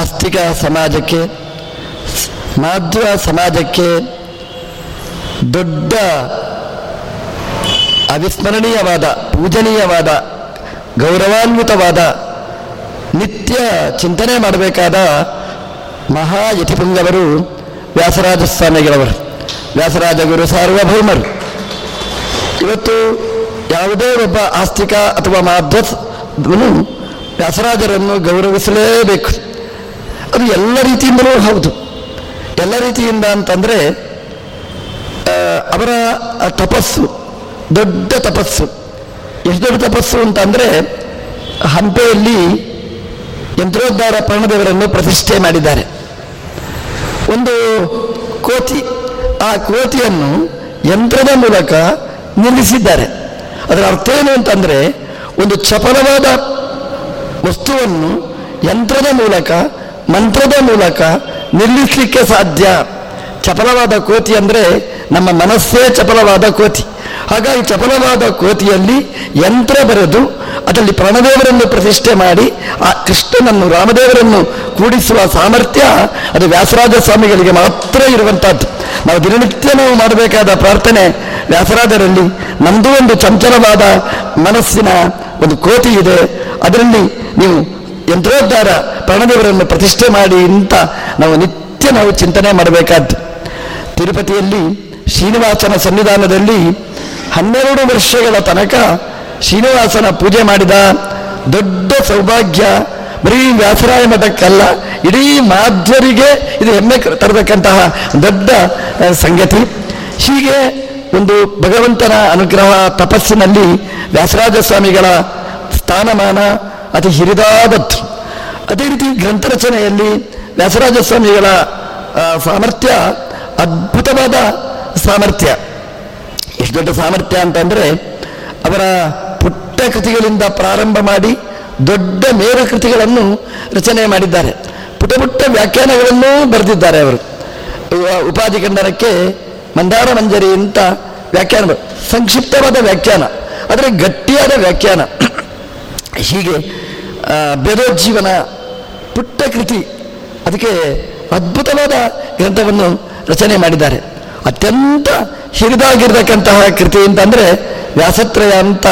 ಆಸ್ತಿಕ ಸಮಾಜಕ್ಕೆ ಮಾಧ್ವ ಸಮಾಜಕ್ಕೆ ದೊಡ್ಡ ಅವಿಸ್ಮರಣೀಯವಾದ, ಪೂಜನೀಯವಾದ, ಗೌರವಾನ್ವಿತವಾದ ನಿತ್ಯ ಚಿಂತನೆ ಮಾಡಬೇಕಾದ ಮಹಾಯತಿಪುಂಗವರು ವ್ಯಾಸರಾಜ ಸ್ವಾಮಿಗಳವರು ವ್ಯಾಸರಾಜ ಗುರು ಸಾರ್ವಭೌಮರು. ಇವತ್ತು ಯಾವುದೇ ಒಬ್ಬ ಆಸ್ತಿಕ ಅಥವಾ ಮಾಧ್ವನು ವ್ಯಾಸರಾಜರನ್ನು ಗೌರವಿಸಲೇಬೇಕು. ಅದು ಎಲ್ಲ ರೀತಿಯಿಂದಲೂ ಹೌದು. ಎಲ್ಲ ರೀತಿಯಿಂದ ಅಂತಂದರೆ ಅವರ ತಪಸ್ಸು, ದೊಡ್ಡ ತಪಸ್ಸು. ಎಷ್ಟು ದೊಡ್ಡ ತಪಸ್ಸು ಅಂತಂದರೆ, ಹಂಪೆಯಲ್ಲಿ ಯಂತ್ರೋದ್ಧಾರ ಪರ್ಣದೇವರನ್ನು ಪ್ರತಿಷ್ಠೆ ಮಾಡಿದ್ದಾರೆ. ಒಂದು ಕೋತಿ, ಆ ಕೋತಿಯನ್ನು ಯಂತ್ರದ ಮೂಲಕ ನಿಲ್ಲಿಸಿದ್ದಾರೆ ಅದರ ಅರ್ಥ ಏನು ಅಂತಂದರೆ, ಒಂದು ಚಪಲವಾದ ವಸ್ತುವನ್ನು ಯಂತ್ರದ ಮೂಲಕ, ಮಂತ್ರದ ಮೂಲಕ ನಿಲ್ಲಿಸಲಿಕ್ಕೆ ಸಾಧ್ಯ. ಚಪಲವಾದ ಕೋತಿ ಅಂದರೆ ನಮ್ಮ ಮನಸ್ಸೇ ಚಪಲವಾದ ಕೋತಿ. ಹಾಗಾಗಿ ಚಪಲವಾದ ಕೋತಿಯಲ್ಲಿ ಯಂತ್ರ ಬರೆದು ಅದರಲ್ಲಿ ಪ್ರಾಣದೇವರನ್ನು ಪ್ರತಿಷ್ಠೆ ಮಾಡಿ ಆ ಕೃಷ್ಣನನ್ನು ರಾಮದೇವರನ್ನು ಕೂಡಿಸುವ ಸಾಮರ್ಥ್ಯ ಅದು ವ್ಯಾಸರಾಜ ಸ್ವಾಮಿಗಳಿಗೆ ಮಾತ್ರ ಇರುವಂತಹದ್ದು. ನಾವು ದಿನನಿತ್ಯ ನಾವು ಮಾಡಬೇಕಾದ ಪ್ರಾರ್ಥನೆ ವ್ಯಾಸರಾಜರಲ್ಲಿ ನಮ್ಮದು ಒಂದು ಚಂಚಲವಾದ ಮನಸ್ಸಿನ ಒಂದು ಕೋತಿ ಇದೆ. ಅದರಲ್ಲಿ ನೀವು ಯಂತ್ರೋದ್ಧಾರ ಪ್ರಾಣದೇವರನ್ನು ಪ್ರತಿಷ್ಠೆ ಮಾಡಿ ಅಂತ ನಾವು ನಿತ್ಯ ನಾವು ಚಿಂತನೆ ಮಾಡಬೇಕಾದ್ದು. ತಿರುಪತಿಯಲ್ಲಿ ಶ್ರೀನಿವಾಸನ ಸನ್ನಿಧಾನದಲ್ಲಿ ಹನ್ನೆರಡು ವರ್ಷಗಳ ತನಕ ಶ್ರೀನಿವಾಸನ ಪೂಜೆ ಮಾಡಿದ ದೊಡ್ಡ ಸೌಭಾಗ್ಯ, ಬರೀ ವ್ಯಾಸರಾಯ ಮಠಕ್ಕಲ್ಲ, ಇಡೀ ಮಾಧ್ವರಿಗೆ ಇದು ಹೆಮ್ಮೆ ತರತಕ್ಕಂತಹ ದೊಡ್ಡ ಸಂಗತಿ. ಹೀಗೆ ಒಂದು ಭಗವಂತನ ಅನುಗ್ರಹ ತಪಸ್ಸಿನಲ್ಲಿ ವ್ಯಾಸರಾಜ ಸ್ವಾಮಿಗಳ ಸ್ಥಾನಮಾನ ಅತಿ ಹಿರಿದಾದದ್ದು. ಅದೇ ರೀತಿ ಗ್ರಂಥ ರಚನೆಯಲ್ಲಿ ವ್ಯಾಸರಾಜ ಸ್ವಾಮಿಗಳ ಸಾಮರ್ಥ್ಯ ಅದ್ಭುತವಾದ ಸಾಮರ್ಥ್ಯ. ಎಷ್ಟು ದೊಡ್ಡ ಸಾಮರ್ಥ್ಯ ಅಂತಂದರೆ ಅವರ ಪುಟ್ಟ ಕೃತಿಗಳಿಂದ ಪ್ರಾರಂಭ ಮಾಡಿ ದೊಡ್ಡ ಮೇರು ಕೃತಿಗಳನ್ನು ರಚನೆ ಮಾಡಿದ್ದಾರೆ. ಪುಟ್ಟ ಪುಟ್ಟ ವ್ಯಾಖ್ಯಾನಗಳನ್ನೂ ಬರೆದಿದ್ದಾರೆ ಅವರು. ಉಪಾಧಿ ಖಂಡನಕ್ಕೆ ಮಂದಾರ ಮಂಜರಿ ಅಂತ ವ್ಯಾಖ್ಯಾನ ಸಂಕ್ಷಿಪ್ತವಾದ ವ್ಯಾಖ್ಯಾನ, ಆದರೆ ಗಟ್ಟಿಯಾದ ವ್ಯಾಖ್ಯಾನ. ಹೀಗೆ ಬೇದೋಜ್ಜೀವನ ಪುಟ್ಟ ಕೃತಿ, ಅದಕ್ಕೆ ಅದ್ಭುತವಾದ ಗ್ರಂಥವನ್ನು ರಚನೆ ಮಾಡಿದ್ದಾರೆ. ಅತ್ಯಂತ ಹಿರಿದಾಗಿರ್ತಕ್ಕಂತಹ ಕೃತಿ ಅಂತಂದರೆ ವ್ಯಾಸತ್ರಯ ಅಂತ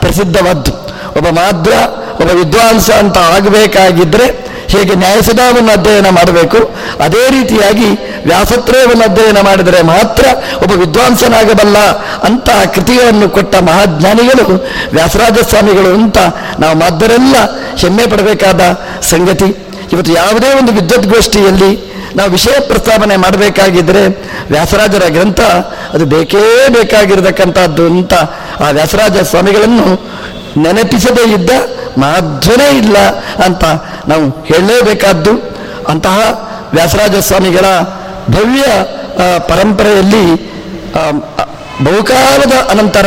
ಪ್ರಸಿದ್ಧವಾದ್ದು. ಒಬ್ಬ ಮಾದ್ರ, ಒಬ್ಬ ವಿದ್ವಾಂಸ ಅಂತ ಆಗಬೇಕಾಗಿದ್ದರೆ ಹೇಗೆ ನ್ಯಾಯಸುಧಾವನ್ನು ಅಧ್ಯಯನ ಮಾಡಬೇಕು? ಅದೇ ರೀತಿಯಾಗಿ ವ್ಯಾಸತ್ರಯವನ್ನು ಅಧ್ಯಯನ ಮಾಡಿದರೆ ಮಾತ್ರ ಒಬ್ಬ ವಿದ್ವಾಂಸನಾಗಬಲ್ಲ ಅಂತ ಕೃತಿಗಳನ್ನು ಕೊಟ್ಟ ಮಹಾಜ್ಞಾನಿಗಳು ವ್ಯಾಸರಾಜ ಸ್ವಾಮಿಗಳು ಅಂತ ನಾವು ಮಾದರೆಲ್ಲ ಹೆಮ್ಮೆ ಪಡಬೇಕಾದ ಸಂಗತಿ. ಇವತ್ತು ಯಾವುದೇ ಒಂದು ವಿದ್ವದ್ಗೋಷ್ಠಿಯಲ್ಲಿ ನಾವು ವಿಷಯ ಪ್ರಸ್ತಾವನೆ ಮಾಡಬೇಕಾಗಿದ್ದರೆ ವ್ಯಾಸರಾಜರ ಗ್ರಂಥ ಅದು ಬೇಕೇ ಬೇಕಾಗಿರತಕ್ಕಂಥದ್ದು ಅಂತ ಆ ವ್ಯಾಸರಾಜ ಸ್ವಾಮಿಗಳನ್ನು ನೆನಪಿಸದೇ ಇದ್ದ ಮಾಧ್ವನೇ ಇಲ್ಲ ಅಂತ ನಾವು ಹೇಳಲೇಬೇಕಾದ್ದು. ಅಂತಹ ವ್ಯಾಸರಾಜ ಸ್ವಾಮಿಗಳ ಭವ್ಯ ಪರಂಪರೆಯಲ್ಲಿ ಬಹುಕಾಲದ ಅನಂತರ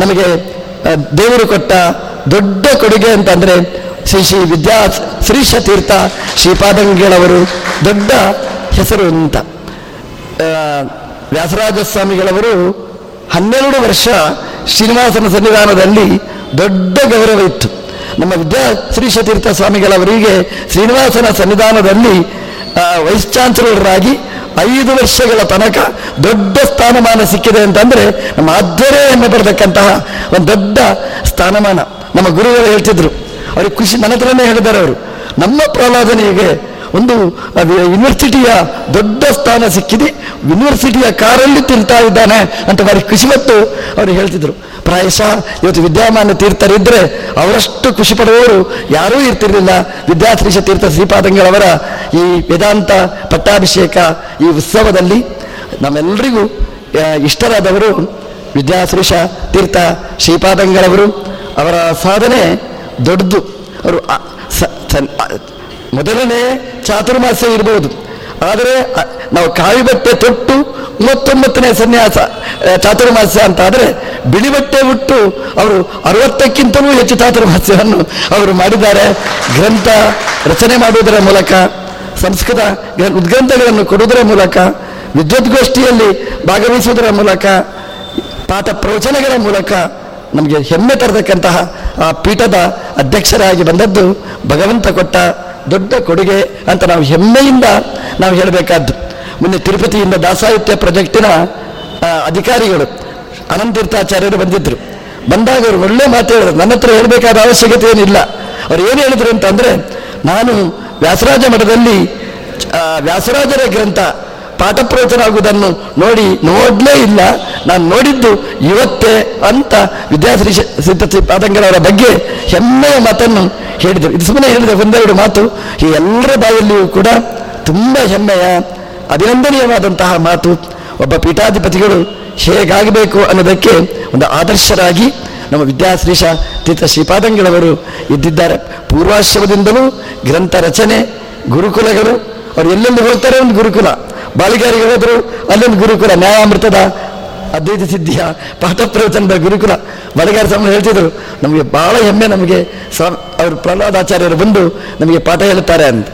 ನಮಗೆ ದೇವರು ಕೊಟ್ಟ ದೊಡ್ಡ ಕೊಡುಗೆ ಅಂತಂದರೆ ಶ್ರೀ ಶ್ರೀ ವಿದ್ಯಾ ಶ್ರೀಶ ತೀರ್ಥ ಶ್ರೀಪಾದಂಗಳವರು ದೊಡ್ಡ ಹೆಸರು ಅಂತ. ವ್ಯಾಸರಾಜ ಸ್ವಾಮಿಗಳವರು ಹನ್ನೆರಡು ವರ್ಷ ಶ್ರೀನಿವಾಸನ ಸನ್ನಿಧಾನದಲ್ಲಿ ದೊಡ್ಡ ಗೌರವ ಇತ್ತು. ನಮ್ಮ ವಿದ್ಯಾ ಶ್ರೀಶ ತೀರ್ಥ ಸ್ವಾಮಿಗಳವರಿಗೆ ಶ್ರೀನಿವಾಸನ ಸನ್ನಿಧಾನದಲ್ಲಿ ವೈಸ್ ಚಾನ್ಸಲರಾಗಿ ಐದು ವರ್ಷಗಳ ತನಕ ದೊಡ್ಡ ಸ್ಥಾನಮಾನ ಸಿಕ್ಕಿದೆ ಅಂತಂದ್ರೆ ನಮ್ಮ ಹೆಮ್ಮೆ ಪಡೆದಕ್ಕಂತಹ ಒಂದು ದೊಡ್ಡ ಸ್ಥಾನಮಾನ ನಮ್ಮ ಗುರುಗಳು ಹೇಳ್ತಿದ್ರು. ಅವ್ರಿಗೆ ಖುಷಿ, ನನ್ನ ಹೇಳಿದ್ದಾರೆ ಅವರು. ನಮ್ಮ ಪ್ರಹ್ಲಾದನಿಗೆ ಒಂದು ಯೂನಿವರ್ಸಿಟಿಯ ದೊಡ್ಡ ಸ್ಥಾನ ಸಿಕ್ಕಿದೆ. ಯೂನಿವರ್ಸಿಟಿಯ ಕಾರಲ್ಲಿ ತಿಂತಾ ಇದ್ದಾನೆ ಅಂತ ಬಾರಿ ಖುಷಿ ಮತ್ತು ಅವರು ಹೇಳ್ತಿದ್ರು. ಪ್ರಾಯಶಃ, ಇವತ್ತು ವಿದ್ಯಾಮಾನ ತೀರ್ಥರಿದ್ದರೆ ಅವರಷ್ಟು ಖುಷಿ ಪಡುವವರು ಯಾರೂ ಇರ್ತಿರಲಿಲ್ಲ. ವಿದ್ಯಾಶ್ರೀಷ ತೀರ್ಥ ಶ್ರೀಪಾದಂಗಳವರ ಈ ವೇದಾಂತ ಪಟ್ಟಾಭಿಷೇಕ ಈ ಉತ್ಸವದಲ್ಲಿ ನಮ್ಮೆಲ್ಲರಿಗೂ ಇಷ್ಟರಾದವರು ವಿದ್ಯಾಶ್ರೀಷ ತೀರ್ಥ ಶ್ರೀಪಾದಂಗಳವರು. ಅವರ ಸಾಧನೆ ದೊಡ್ಡದು. ಅವರು ಮೊದಲನೇ ಚಾತುರ್ಮಾಸ್ಯ ಇರಬಹುದು ಆದರೆ ನಾವು ಕಾವಿ ಬಟ್ಟೆ ತೊಟ್ಟು ಮೂವತ್ತೊಂಬತ್ತನೇ ಸನ್ಯಾಸ ಚಾತುರ್ಮಾಸ್ಯ ಅಂತ ಆದರೆ ಬಿಳಿ ಬಟ್ಟೆ ಉಟ್ಟು ಅವರು ಅರವತ್ತಕ್ಕಿಂತಲೂ ಹೆಚ್ಚು ಚಾತುರ್ಮಾಸ್ಯವನ್ನು ಅವರು ಮಾಡಿದ್ದಾರೆ. ಗ್ರಂಥ ರಚನೆ ಮಾಡುವುದರ ಮೂಲಕ, ಸಂಸ್ಕೃತ ಗ್ರ- ಉದ್ಗ್ರಂಥಗಳನ್ನು ಕೊಡುವುದರ ಮೂಲಕ, ವಿದ್ವದ್ಗೋಷ್ಠಿಯಲ್ಲಿ ಭಾಗವಹಿಸುವುದರ ಮೂಲಕ, ಪಾಠ ಪ್ರವಚನಗಳ ಮೂಲಕ ನಮಗೆ ಹೆಮ್ಮೆ ತರತಕ್ಕಂತಹ ಆ ಪೀಠದ ಅಧ್ಯಕ್ಷರಾಗಿ ಬಂದದ್ದು ಭಗವಂತ ಕೊಟ್ಟ ದೊಡ್ಡ ಕೊಡುಗೆ ಅಂತ ನಾವು ಹೆಮ್ಮೆಯಿಂದ ನಾವು ಹೇಳಬೇಕಾದ್ದು. ಮುಂದೆ ತಿರುಪತಿಯಿಂದ ದಾಸಾಹಿತ್ಯ ಪ್ರಾಜೆಕ್ಟಿನ ಅಧಿಕಾರಿಗಳು ಅನಂತೀರ್ಥಾಚಾರ್ಯರು ಬಂದಿದ್ದರು ಬಂದಾಗ ಅವರು ಒಳ್ಳೆ ಮಾತು ಹೇಳಿದ್ರು. ನನ್ನ ಹತ್ರ ಹೇಳಬೇಕಾದ ಅವಶ್ಯಕತೆ ಏನಿಲ್ಲ. ಅವ್ರು ಏನು ಹೇಳಿದ್ರು ಅಂತಂದರೆ, ನಾನು ವ್ಯಾಸರಾಜ ಮಠದಲ್ಲಿ ವ್ಯಾಸರಾಜರ ಗ್ರಂಥ ಪಾಠ ಪ್ರವಚನ ಆಗುವುದನ್ನು ನೋಡಿ ನೋಡಲೇ ಇಲ್ಲ. ನಾನು ನೋಡಿದ್ದು ಇವತ್ತೇ ಅಂತ ವಿದ್ಯಾಶ್ರೀ ಸಿದ್ಧಶ್ರೀ ಪಾದಂಗಳವರ ಬಗ್ಗೆ ಹೆಮ್ಮೆಯ ಮಾತನ್ನು ಹೇಳಿದರು ಇದು ಸುಮ್ಮನೆ ಹೇಳಿದ, ಒಂದೆರಡು ಮಾತು. ಈ ಎಲ್ಲರ ಬಾಯಲ್ಲಿಯೂ ಕೂಡ ತುಂಬ ಹೆಮ್ಮೆಯ, ಅಭಿನಂದನೀಯವಾದಂತಹ ಮಾತು. ಒಬ್ಬ ಪೀಠಾಧಿಪತಿಗಳು ಹೇಗಾಗಬೇಕು ಅನ್ನೋದಕ್ಕೆ ಒಂದು ಆದರ್ಶರಾಗಿ ನಮ್ಮ ವಿದ್ಯಾಶ್ರೀಷ ತೀರ್ಥ ಶ್ರೀಪಾದಂಗಳವರು ಇದ್ದಿದ್ದಾರೆ. ಪೂರ್ವಾಶ್ರಮದಿಂದಲೂ ಗ್ರಂಥ ರಚನೆ, ಗುರುಕುಲಗಳು, ಅವ್ರು ಎಲ್ಲೆಲ್ಲಿ ಹೋಗ್ತಾರೆ? ಒಂದು ಗುರುಕುಲ. ಬಾಳಿಗಾರಿಗೆ ಹೋದರು ಅಲ್ಲಿನ ಗುರುಕುಲ, ನ್ಯಾಯಾಮೃತದ ಅದ್ವೈತ ಸಿದ್ಧಿಯ ಪಾಠ ಪ್ರವಚನದ ಗುರುಕುಲ. ಬಡಗಾರ ಸ್ವಾಮಿ ಹೇಳ್ತಿದ್ರು, ನಮಗೆ ಬಹಳ ಹೆಮ್ಮೆ ನಮಗೆ ಸ್ವಾಮಿ ಅವರು ಪ್ರಹ್ಲಾದಾಚಾರ್ಯರು ಬಂದು ನಮಗೆ ಪಾಠ ಹೇಳುತ್ತಾರೆ ಅಂತ.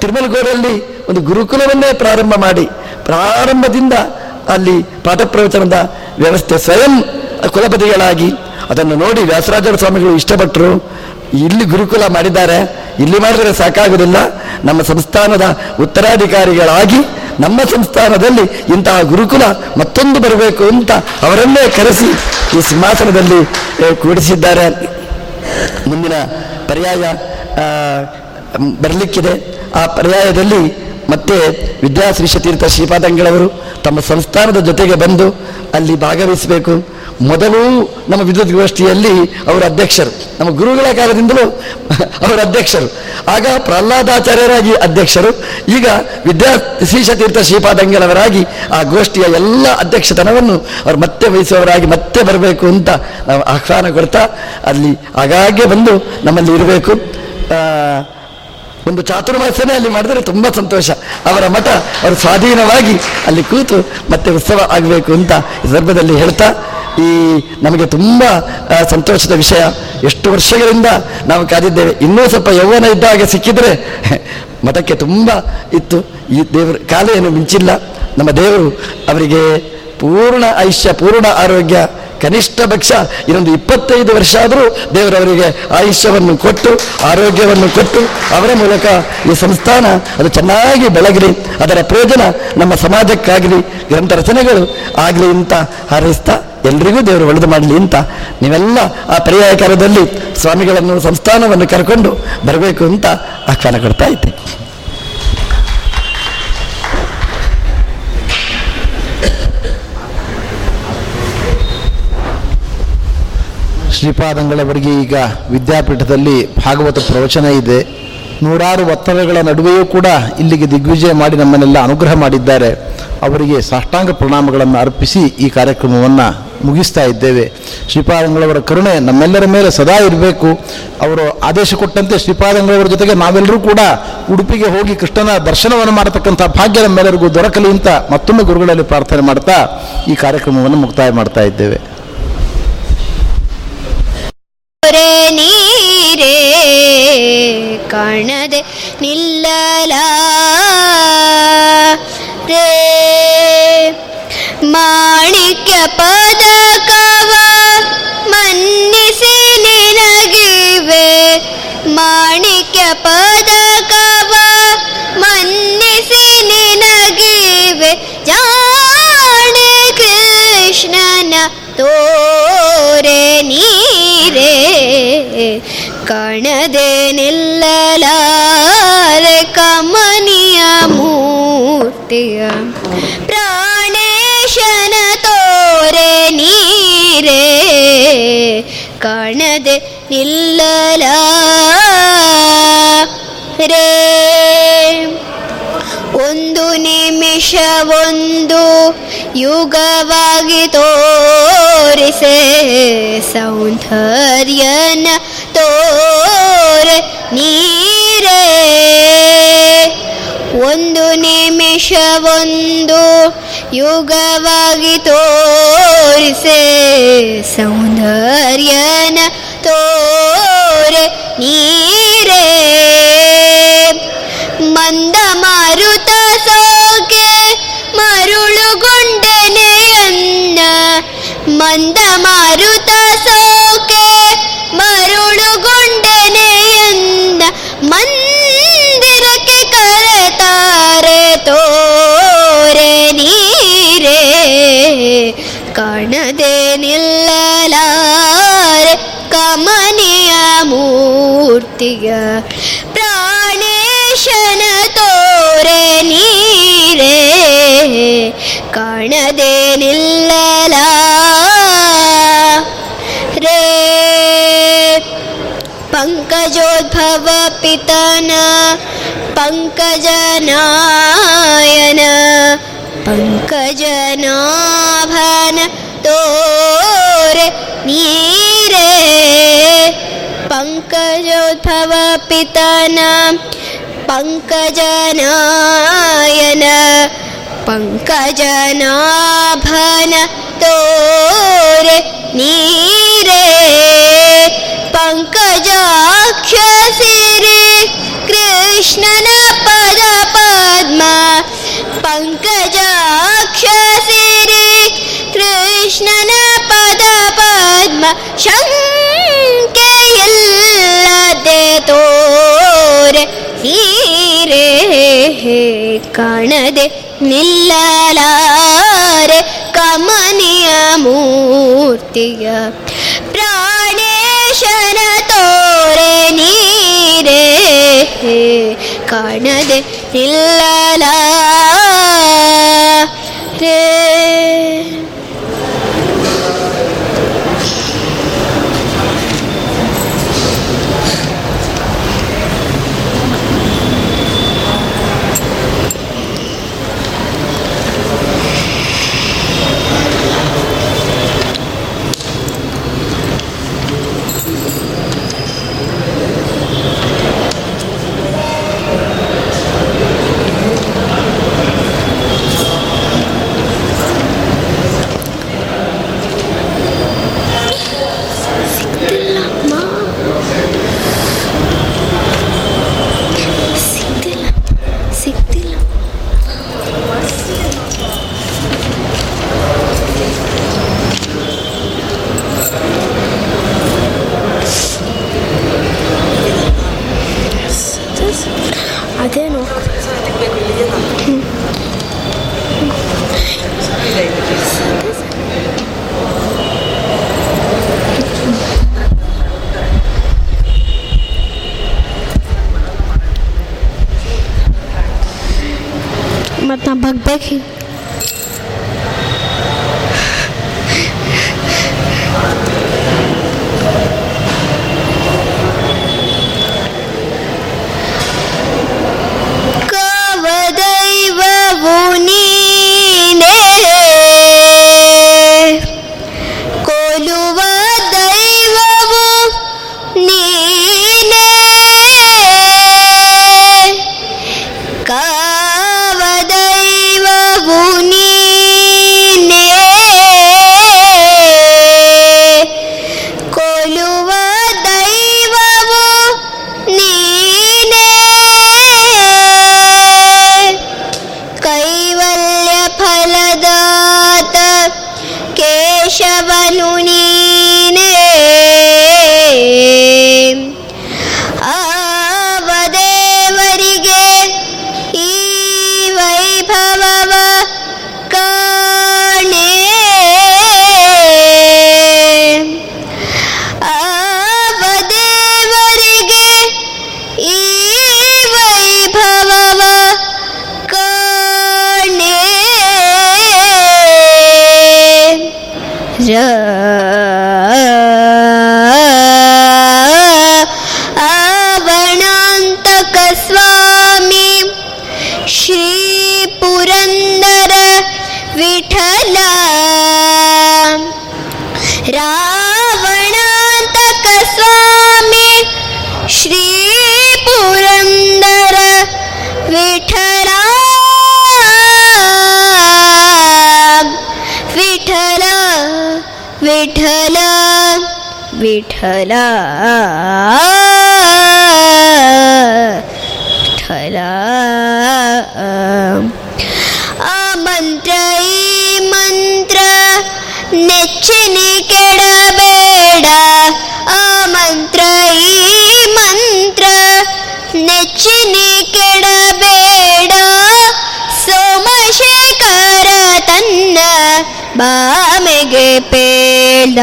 ತಿರುಮಲಗೋಡಲ್ಲಿ ಒಂದು ಗುರುಕುಲವನ್ನೇ ಪ್ರಾರಂಭ ಮಾಡಿ, ಪ್ರಾರಂಭದಿಂದ ಅಲ್ಲಿ ಪಾಠ ಪ್ರವಚನದ ವ್ಯವಸ್ಥೆ ಸ್ವಯಂ ಕುಲಪತಿಗಳಾಗಿ ಅದನ್ನು ನೋಡಿ ವ್ಯಾಸರಾಜರ ಸ್ವಾಮಿಗಳು ಇಷ್ಟಪಟ್ಟರು. ಇಲ್ಲಿ ಗುರುಕುಲ ಮಾಡಿದ್ದಾರೆ, ಇಲ್ಲಿ ಮಾಡಿದರೆ ಸಾಕಾಗುವುದಿಲ್ಲ. ನಮ್ಮ ಸಂಸ್ಥಾನದ ಉತ್ತರಾಧಿಕಾರಿಗಳಾಗಿ ನಮ್ಮ ಸಂಸ್ಥಾನದಲ್ಲಿ ಇಂತಹ ಗುರುಕುಲ ಮತ್ತೊಂದು ಬರಬೇಕು ಅಂತ ಅವರನ್ನೇ ಕರೆಸಿ ಈ ಸಿಂಹಾಸನದಲ್ಲಿ ಕೂಡಿಸಿದ್ದಾರೆ. ಮುಂದಿನ ಪರ್ಯಾಯ ಬರಲಿಕ್ಕಿದೆ. ಆ ಪರ್ಯಾಯದಲ್ಲಿ ಮತ್ತೆ ವಿದ್ಯಾಶ್ರೀ ಶತೀರ್ಥ ಶ್ರೀಪಾದಂಗಳವರು ತಮ್ಮ ಸಂಸ್ಥಾನದ ಜೊತೆಗೆ ಬಂದು ಅಲ್ಲಿ ಭಾಗವಹಿಸಬೇಕು. ಮೊದಲು ನಮ್ಮ ವಿದ್ಯುತ್ ಗೋಷ್ಠಿಯಲ್ಲಿ ಅವರ ಅಧ್ಯಕ್ಷರು. ನಮ್ಮ ಗುರುಗಳ ಕಾಲದಿಂದಲೂ ಅವರ ಅಧ್ಯಕ್ಷರು. ಆಗ ಪ್ರಹ್ಲಾದಾಚಾರ್ಯರಾಗಿ ಅಧ್ಯಕ್ಷರು. ಈಗ ವಿದ್ಯಾ ತೀರ್ಥ ಶ್ರೀಪಾದಂಗಳವರಾಗಿ ಆ ಗೋಷ್ಠಿಯ ಎಲ್ಲ ಅಧ್ಯಕ್ಷತನವನ್ನು ಅವರು ಮತ್ತೆ ವಹಿಸುವವರಾಗಿ ಮತ್ತೆ ಬರಬೇಕು ಅಂತ ನಾವು ಆಹ್ವಾನ ಕೊಡ್ತಾ ಅಲ್ಲಿ ಆಗಾಗ್ಗೆ ಬಂದು ನಮ್ಮಲ್ಲಿ ಇರಬೇಕು. ಒಂದು ಚಾತುರ್ಮಾಸನೆ ಅಲ್ಲಿ ಮಾಡಿದರೆ ತುಂಬ ಸಂತೋಷ. ಅವರ ಮಠ ಅವರು ಸ್ವಾಧೀನವಾಗಿ ಅಲ್ಲಿ ಕೂತು ಮತ್ತೆ ಉತ್ಸವ ಆಗಬೇಕು ಅಂತ ಈ ಸಂದರ್ಭದಲ್ಲಿ ಹೇಳ್ತಾ, ಈ ನಮಗೆ ತುಂಬ ಸಂತೋಷದ ವಿಷಯ. ಎಷ್ಟು ವರ್ಷಗಳಿಂದ ನಾವು ಕಾದಿದ್ದೇವೆ. ಇನ್ನೂ ಸ್ವಲ್ಪ ಯೌವನ ಇದ್ದಾಗ ಸಿಕ್ಕಿದರೆ ಮಠಕ್ಕೆ ತುಂಬ ಇತ್ತು. ಈ ದೇವರ ಕಾಲ ಏನು ಮಿಂಚಿಲ್ಲ. ನಮ್ಮ ದೇವರು ಅವರಿಗೆ ಪೂರ್ಣ ಆಯುಷ್ಯ ಪೂರ್ಣ ಆರೋಗ್ಯ ಕನಿಷ್ಠ ಪಕ್ಷ ಇನ್ನೊಂದು ಇಪ್ಪತ್ತೈದು ವರ್ಷ ಆದರೂ ದೇವರವರಿಗೆ ಆಯುಷ್ಯವನ್ನು ಕೊಟ್ಟು, ಆರೋಗ್ಯವನ್ನು ಕೊಟ್ಟು, ಅವರ ಮೂಲಕ ಈ ಸಂಸ್ಥಾನ ಅದು ಚೆನ್ನಾಗಿ ಬೆಳಗಲಿ, ಅದರ ಪ್ರಯೋಜನ ನಮ್ಮ ಸಮಾಜಕ್ಕಾಗಲಿ, ಗ್ರಂಥ ರಚನೆಗಳು ಆಗಲಿ ಅಂತ ಹಾರೈಸ್ತಾ ಎಲ್ರಿಗೂ ದೇವರು ಒಳ್ಳೆದು ಮಾಡಲಿ ಅಂತ ನೀವೆಲ್ಲ ಆ ಪರ್ಯಾಯ ಕಾಲದಲ್ಲಿ ಸ್ವಾಮಿಗಳನ್ನು, ಸಂಸ್ಥಾನವನ್ನು ಕರ್ಕೊಂಡು ಬರಬೇಕು ಅಂತ ಆಹ್ವಾನ ಕೊಡ್ತಾ ಇದ್ದೆ. ಶ್ರೀಪಾದಂಗಳವರಿಗೆ ಈಗ ವಿದ್ಯಾಪೀಠದಲ್ಲಿ ಭಾಗವತ ಪ್ರವಚನ ಇದೆ. ನೂರಾರು ಒತ್ತಡಗಳ ನಡುವೆಯೂ ಕೂಡ ಇಲ್ಲಿಗೆ ದಿಗ್ವಿಜಯ ಮಾಡಿ ನಮ್ಮನ್ನೆಲ್ಲ ಅನುಗ್ರಹ ಮಾಡಿದ್ದಾರೆ. ಅವರಿಗೆ ಸಾಷ್ಟಾಂಗ ಪ್ರಣಾಮಗಳನ್ನು ಅರ್ಪಿಸಿ ಈ ಕಾರ್ಯಕ್ರಮವನ್ನು ಮುಗಿಸ್ತಾ ಇದ್ದೇವೆ. ಶ್ರೀಪಾದಂಗಳವರ ಕರುಣೆ ನಮ್ಮೆಲ್ಲರ ಮೇಲೆ ಸದಾ ಇರಬೇಕು. ಅವರು ಆದೇಶ ಕೊಟ್ಟಂತೆ ಶ್ರೀಪಾದಂಗಳವರ ಜೊತೆಗೆ ನಾವೆಲ್ಲರೂ ಕೂಡ ಉಡುಪಿಗೆ ಹೋಗಿ ಕೃಷ್ಣನ ದರ್ಶನವನ್ನು ಮಾಡತಕ್ಕಂಥ ಭಾಗ್ಯ ನಮ್ಮೆಲ್ಲರಿಗೂ ದೊರಕಲಿ ಅಂತ ಮತ್ತೊಮ್ಮೆ ಗುರುಗಳಲ್ಲಿ ಪ್ರಾರ್ಥನೆ ಮಾಡ್ತಾ ಈ ಕಾರ್ಯಕ್ರಮವನ್ನು ಮುಕ್ತಾಯ ಮಾಡ್ತಾ ಇದ್ದೇವೆ. ಕಾಣದೆ ರೇ ಮಾಣಿಕ್ಯ ಪದಕವ ಮನ್ನಿಸಿ ನಿನಗಿವೆ. ಮಾಣಿಕ್ಯ ಪದಕವ ಮನ್ನಿಸಿ ನಿನಗಿವೆ. ಜಾಣೆ ಕೃಷ್ಣನ ತೋರೆ ನೀರೇ. ಕಾಣದೆ ನಿಲ್ಲಲಾರೆ ಕಮನಿಯ ಮೂರ್ತಿಯ ಪ್ರಾಣೇಶನ ತೋರೆ ನೀರೇ ಕಾಣದೆ ನಿಲ್ಲಲ ರೇ ಒಂದು ನಿಮಿಷ ಒಂದು ಯುಗವಾಗಿ ತೋರಿಸೆ ಸೌಂದರ್ಯನ ತೋರೆ ನೀರೇ. ಒಂದು ನಿಮಿಷ ಒಂದು ಯುಗವಾಗಿ ತೋರಿಸೆ ಸೌಂದರ್ಯನ ತೋರೆ ನೀರೇ. ಮಂದ ಮಾರುತ ಸೋಕೆ ಮರುಳುಗೊಂಡನೆಯನ್ನ ಮಂದ ಮಾರುತ ಸೋಕೆ प्राणेशनतोरेणीरे कर्णदे निल्लला रे ಪಂಕಜೋದ್ಭವ ಪಿತನ ಪಂಕಜನಾಯನ ಪಂಕಜನಾ पितान पङ्कजनायन पङ्कजनाभन तोरे नीरे पङ्कजाक्षसिरे कृष्णन कृष्ण पङ्कजाक्षसिरे कृष्णन पदपद्म रे കാണതെ നില്ലാലാരെ കമനിയ മൂർത്തിയ പ്രാണേശന തോരെ നീരേ കാണതെ നില്ലാലാ पेल।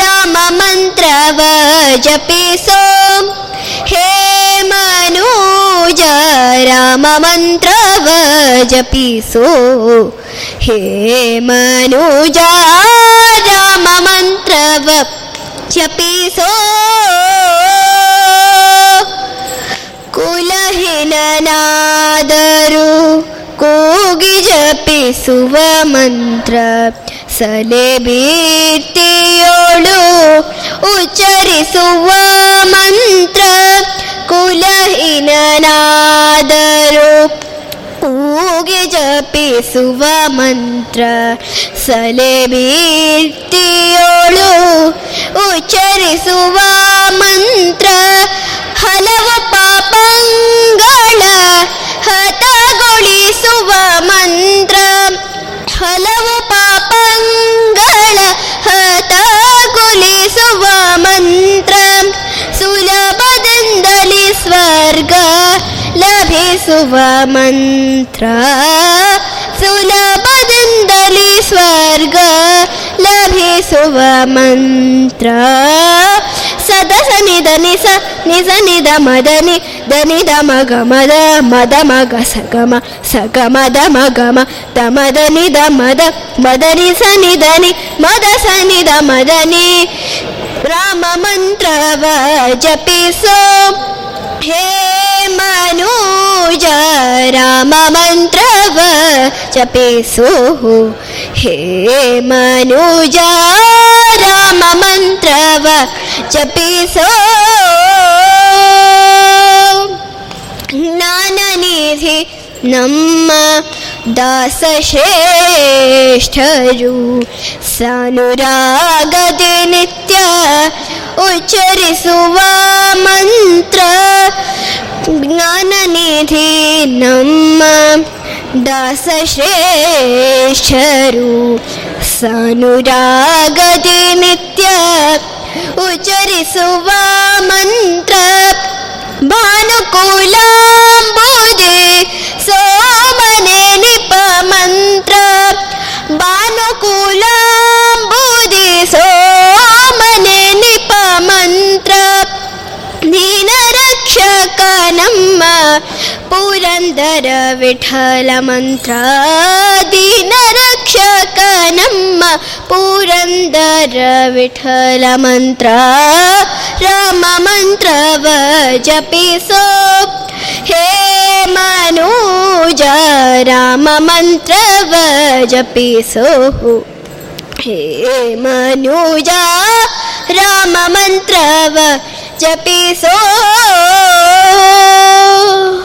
राममन्त्र वजपिसो हे मनुज राममन्त्रव जपिसो हे मनुजा राममन्त्रव जपि सो। कुलहिननादरु को गिजपिसुवमन्त्र ಬೀರ್ತಿಯೋಳು ಉಚ್ಚರಿಸುವ ಮಂತ್ರ ಕುಲಹೀನನಾದರೂ ಕೂಗಿ ಜಪಿಸುವ ಮಂತ್ರ ಸಲೆ ಬೀರ್ತಿಯೋಳು ಉಚ್ಚರಿಸುವ ಮಂತ್ರ ಹಲವು ಪಾಪಂಗಳ ಹತಗೊಳಿಸುವ ಮಂತ್ರ ಹಲವು सुवमन्त्र। सुलभदन्दलि स्वर्ग लभे सुवमन्त्र। सद स निज निद मदनि दनि दम दमग मद मदमग सगम सगम दमगम दम दनि द मद मदनि सनि दनि मद स निद मदनि। राम मन्त्र वजपि सो हे मानु जा राममन्त्रव जपे चपीसुः हे मनुजा राममन्त्रव जपे सो ज्ञाननिधि नम् दासेष्ठरु सानुरागतिनित्य उच्चरिषु वा मन्त्र ज्ञाननिधिनं दाश्रेष्ठरु सानुरागदि नित्य उच्चरिसु वा मन्त्र भानुकूलां सोमने निपमन्त्र भानुकूलां सोमने निपमन्त्र दीनरक्षका पुरन्दर विठलमन्त्र दीनरक्षकनं पुरन्दर विठलमन्त्र राममन्त्रव जपि सो हे मनुजा राममन्त्र जपि सोः हे मनुजा राममन्त्रव जपिसोः love.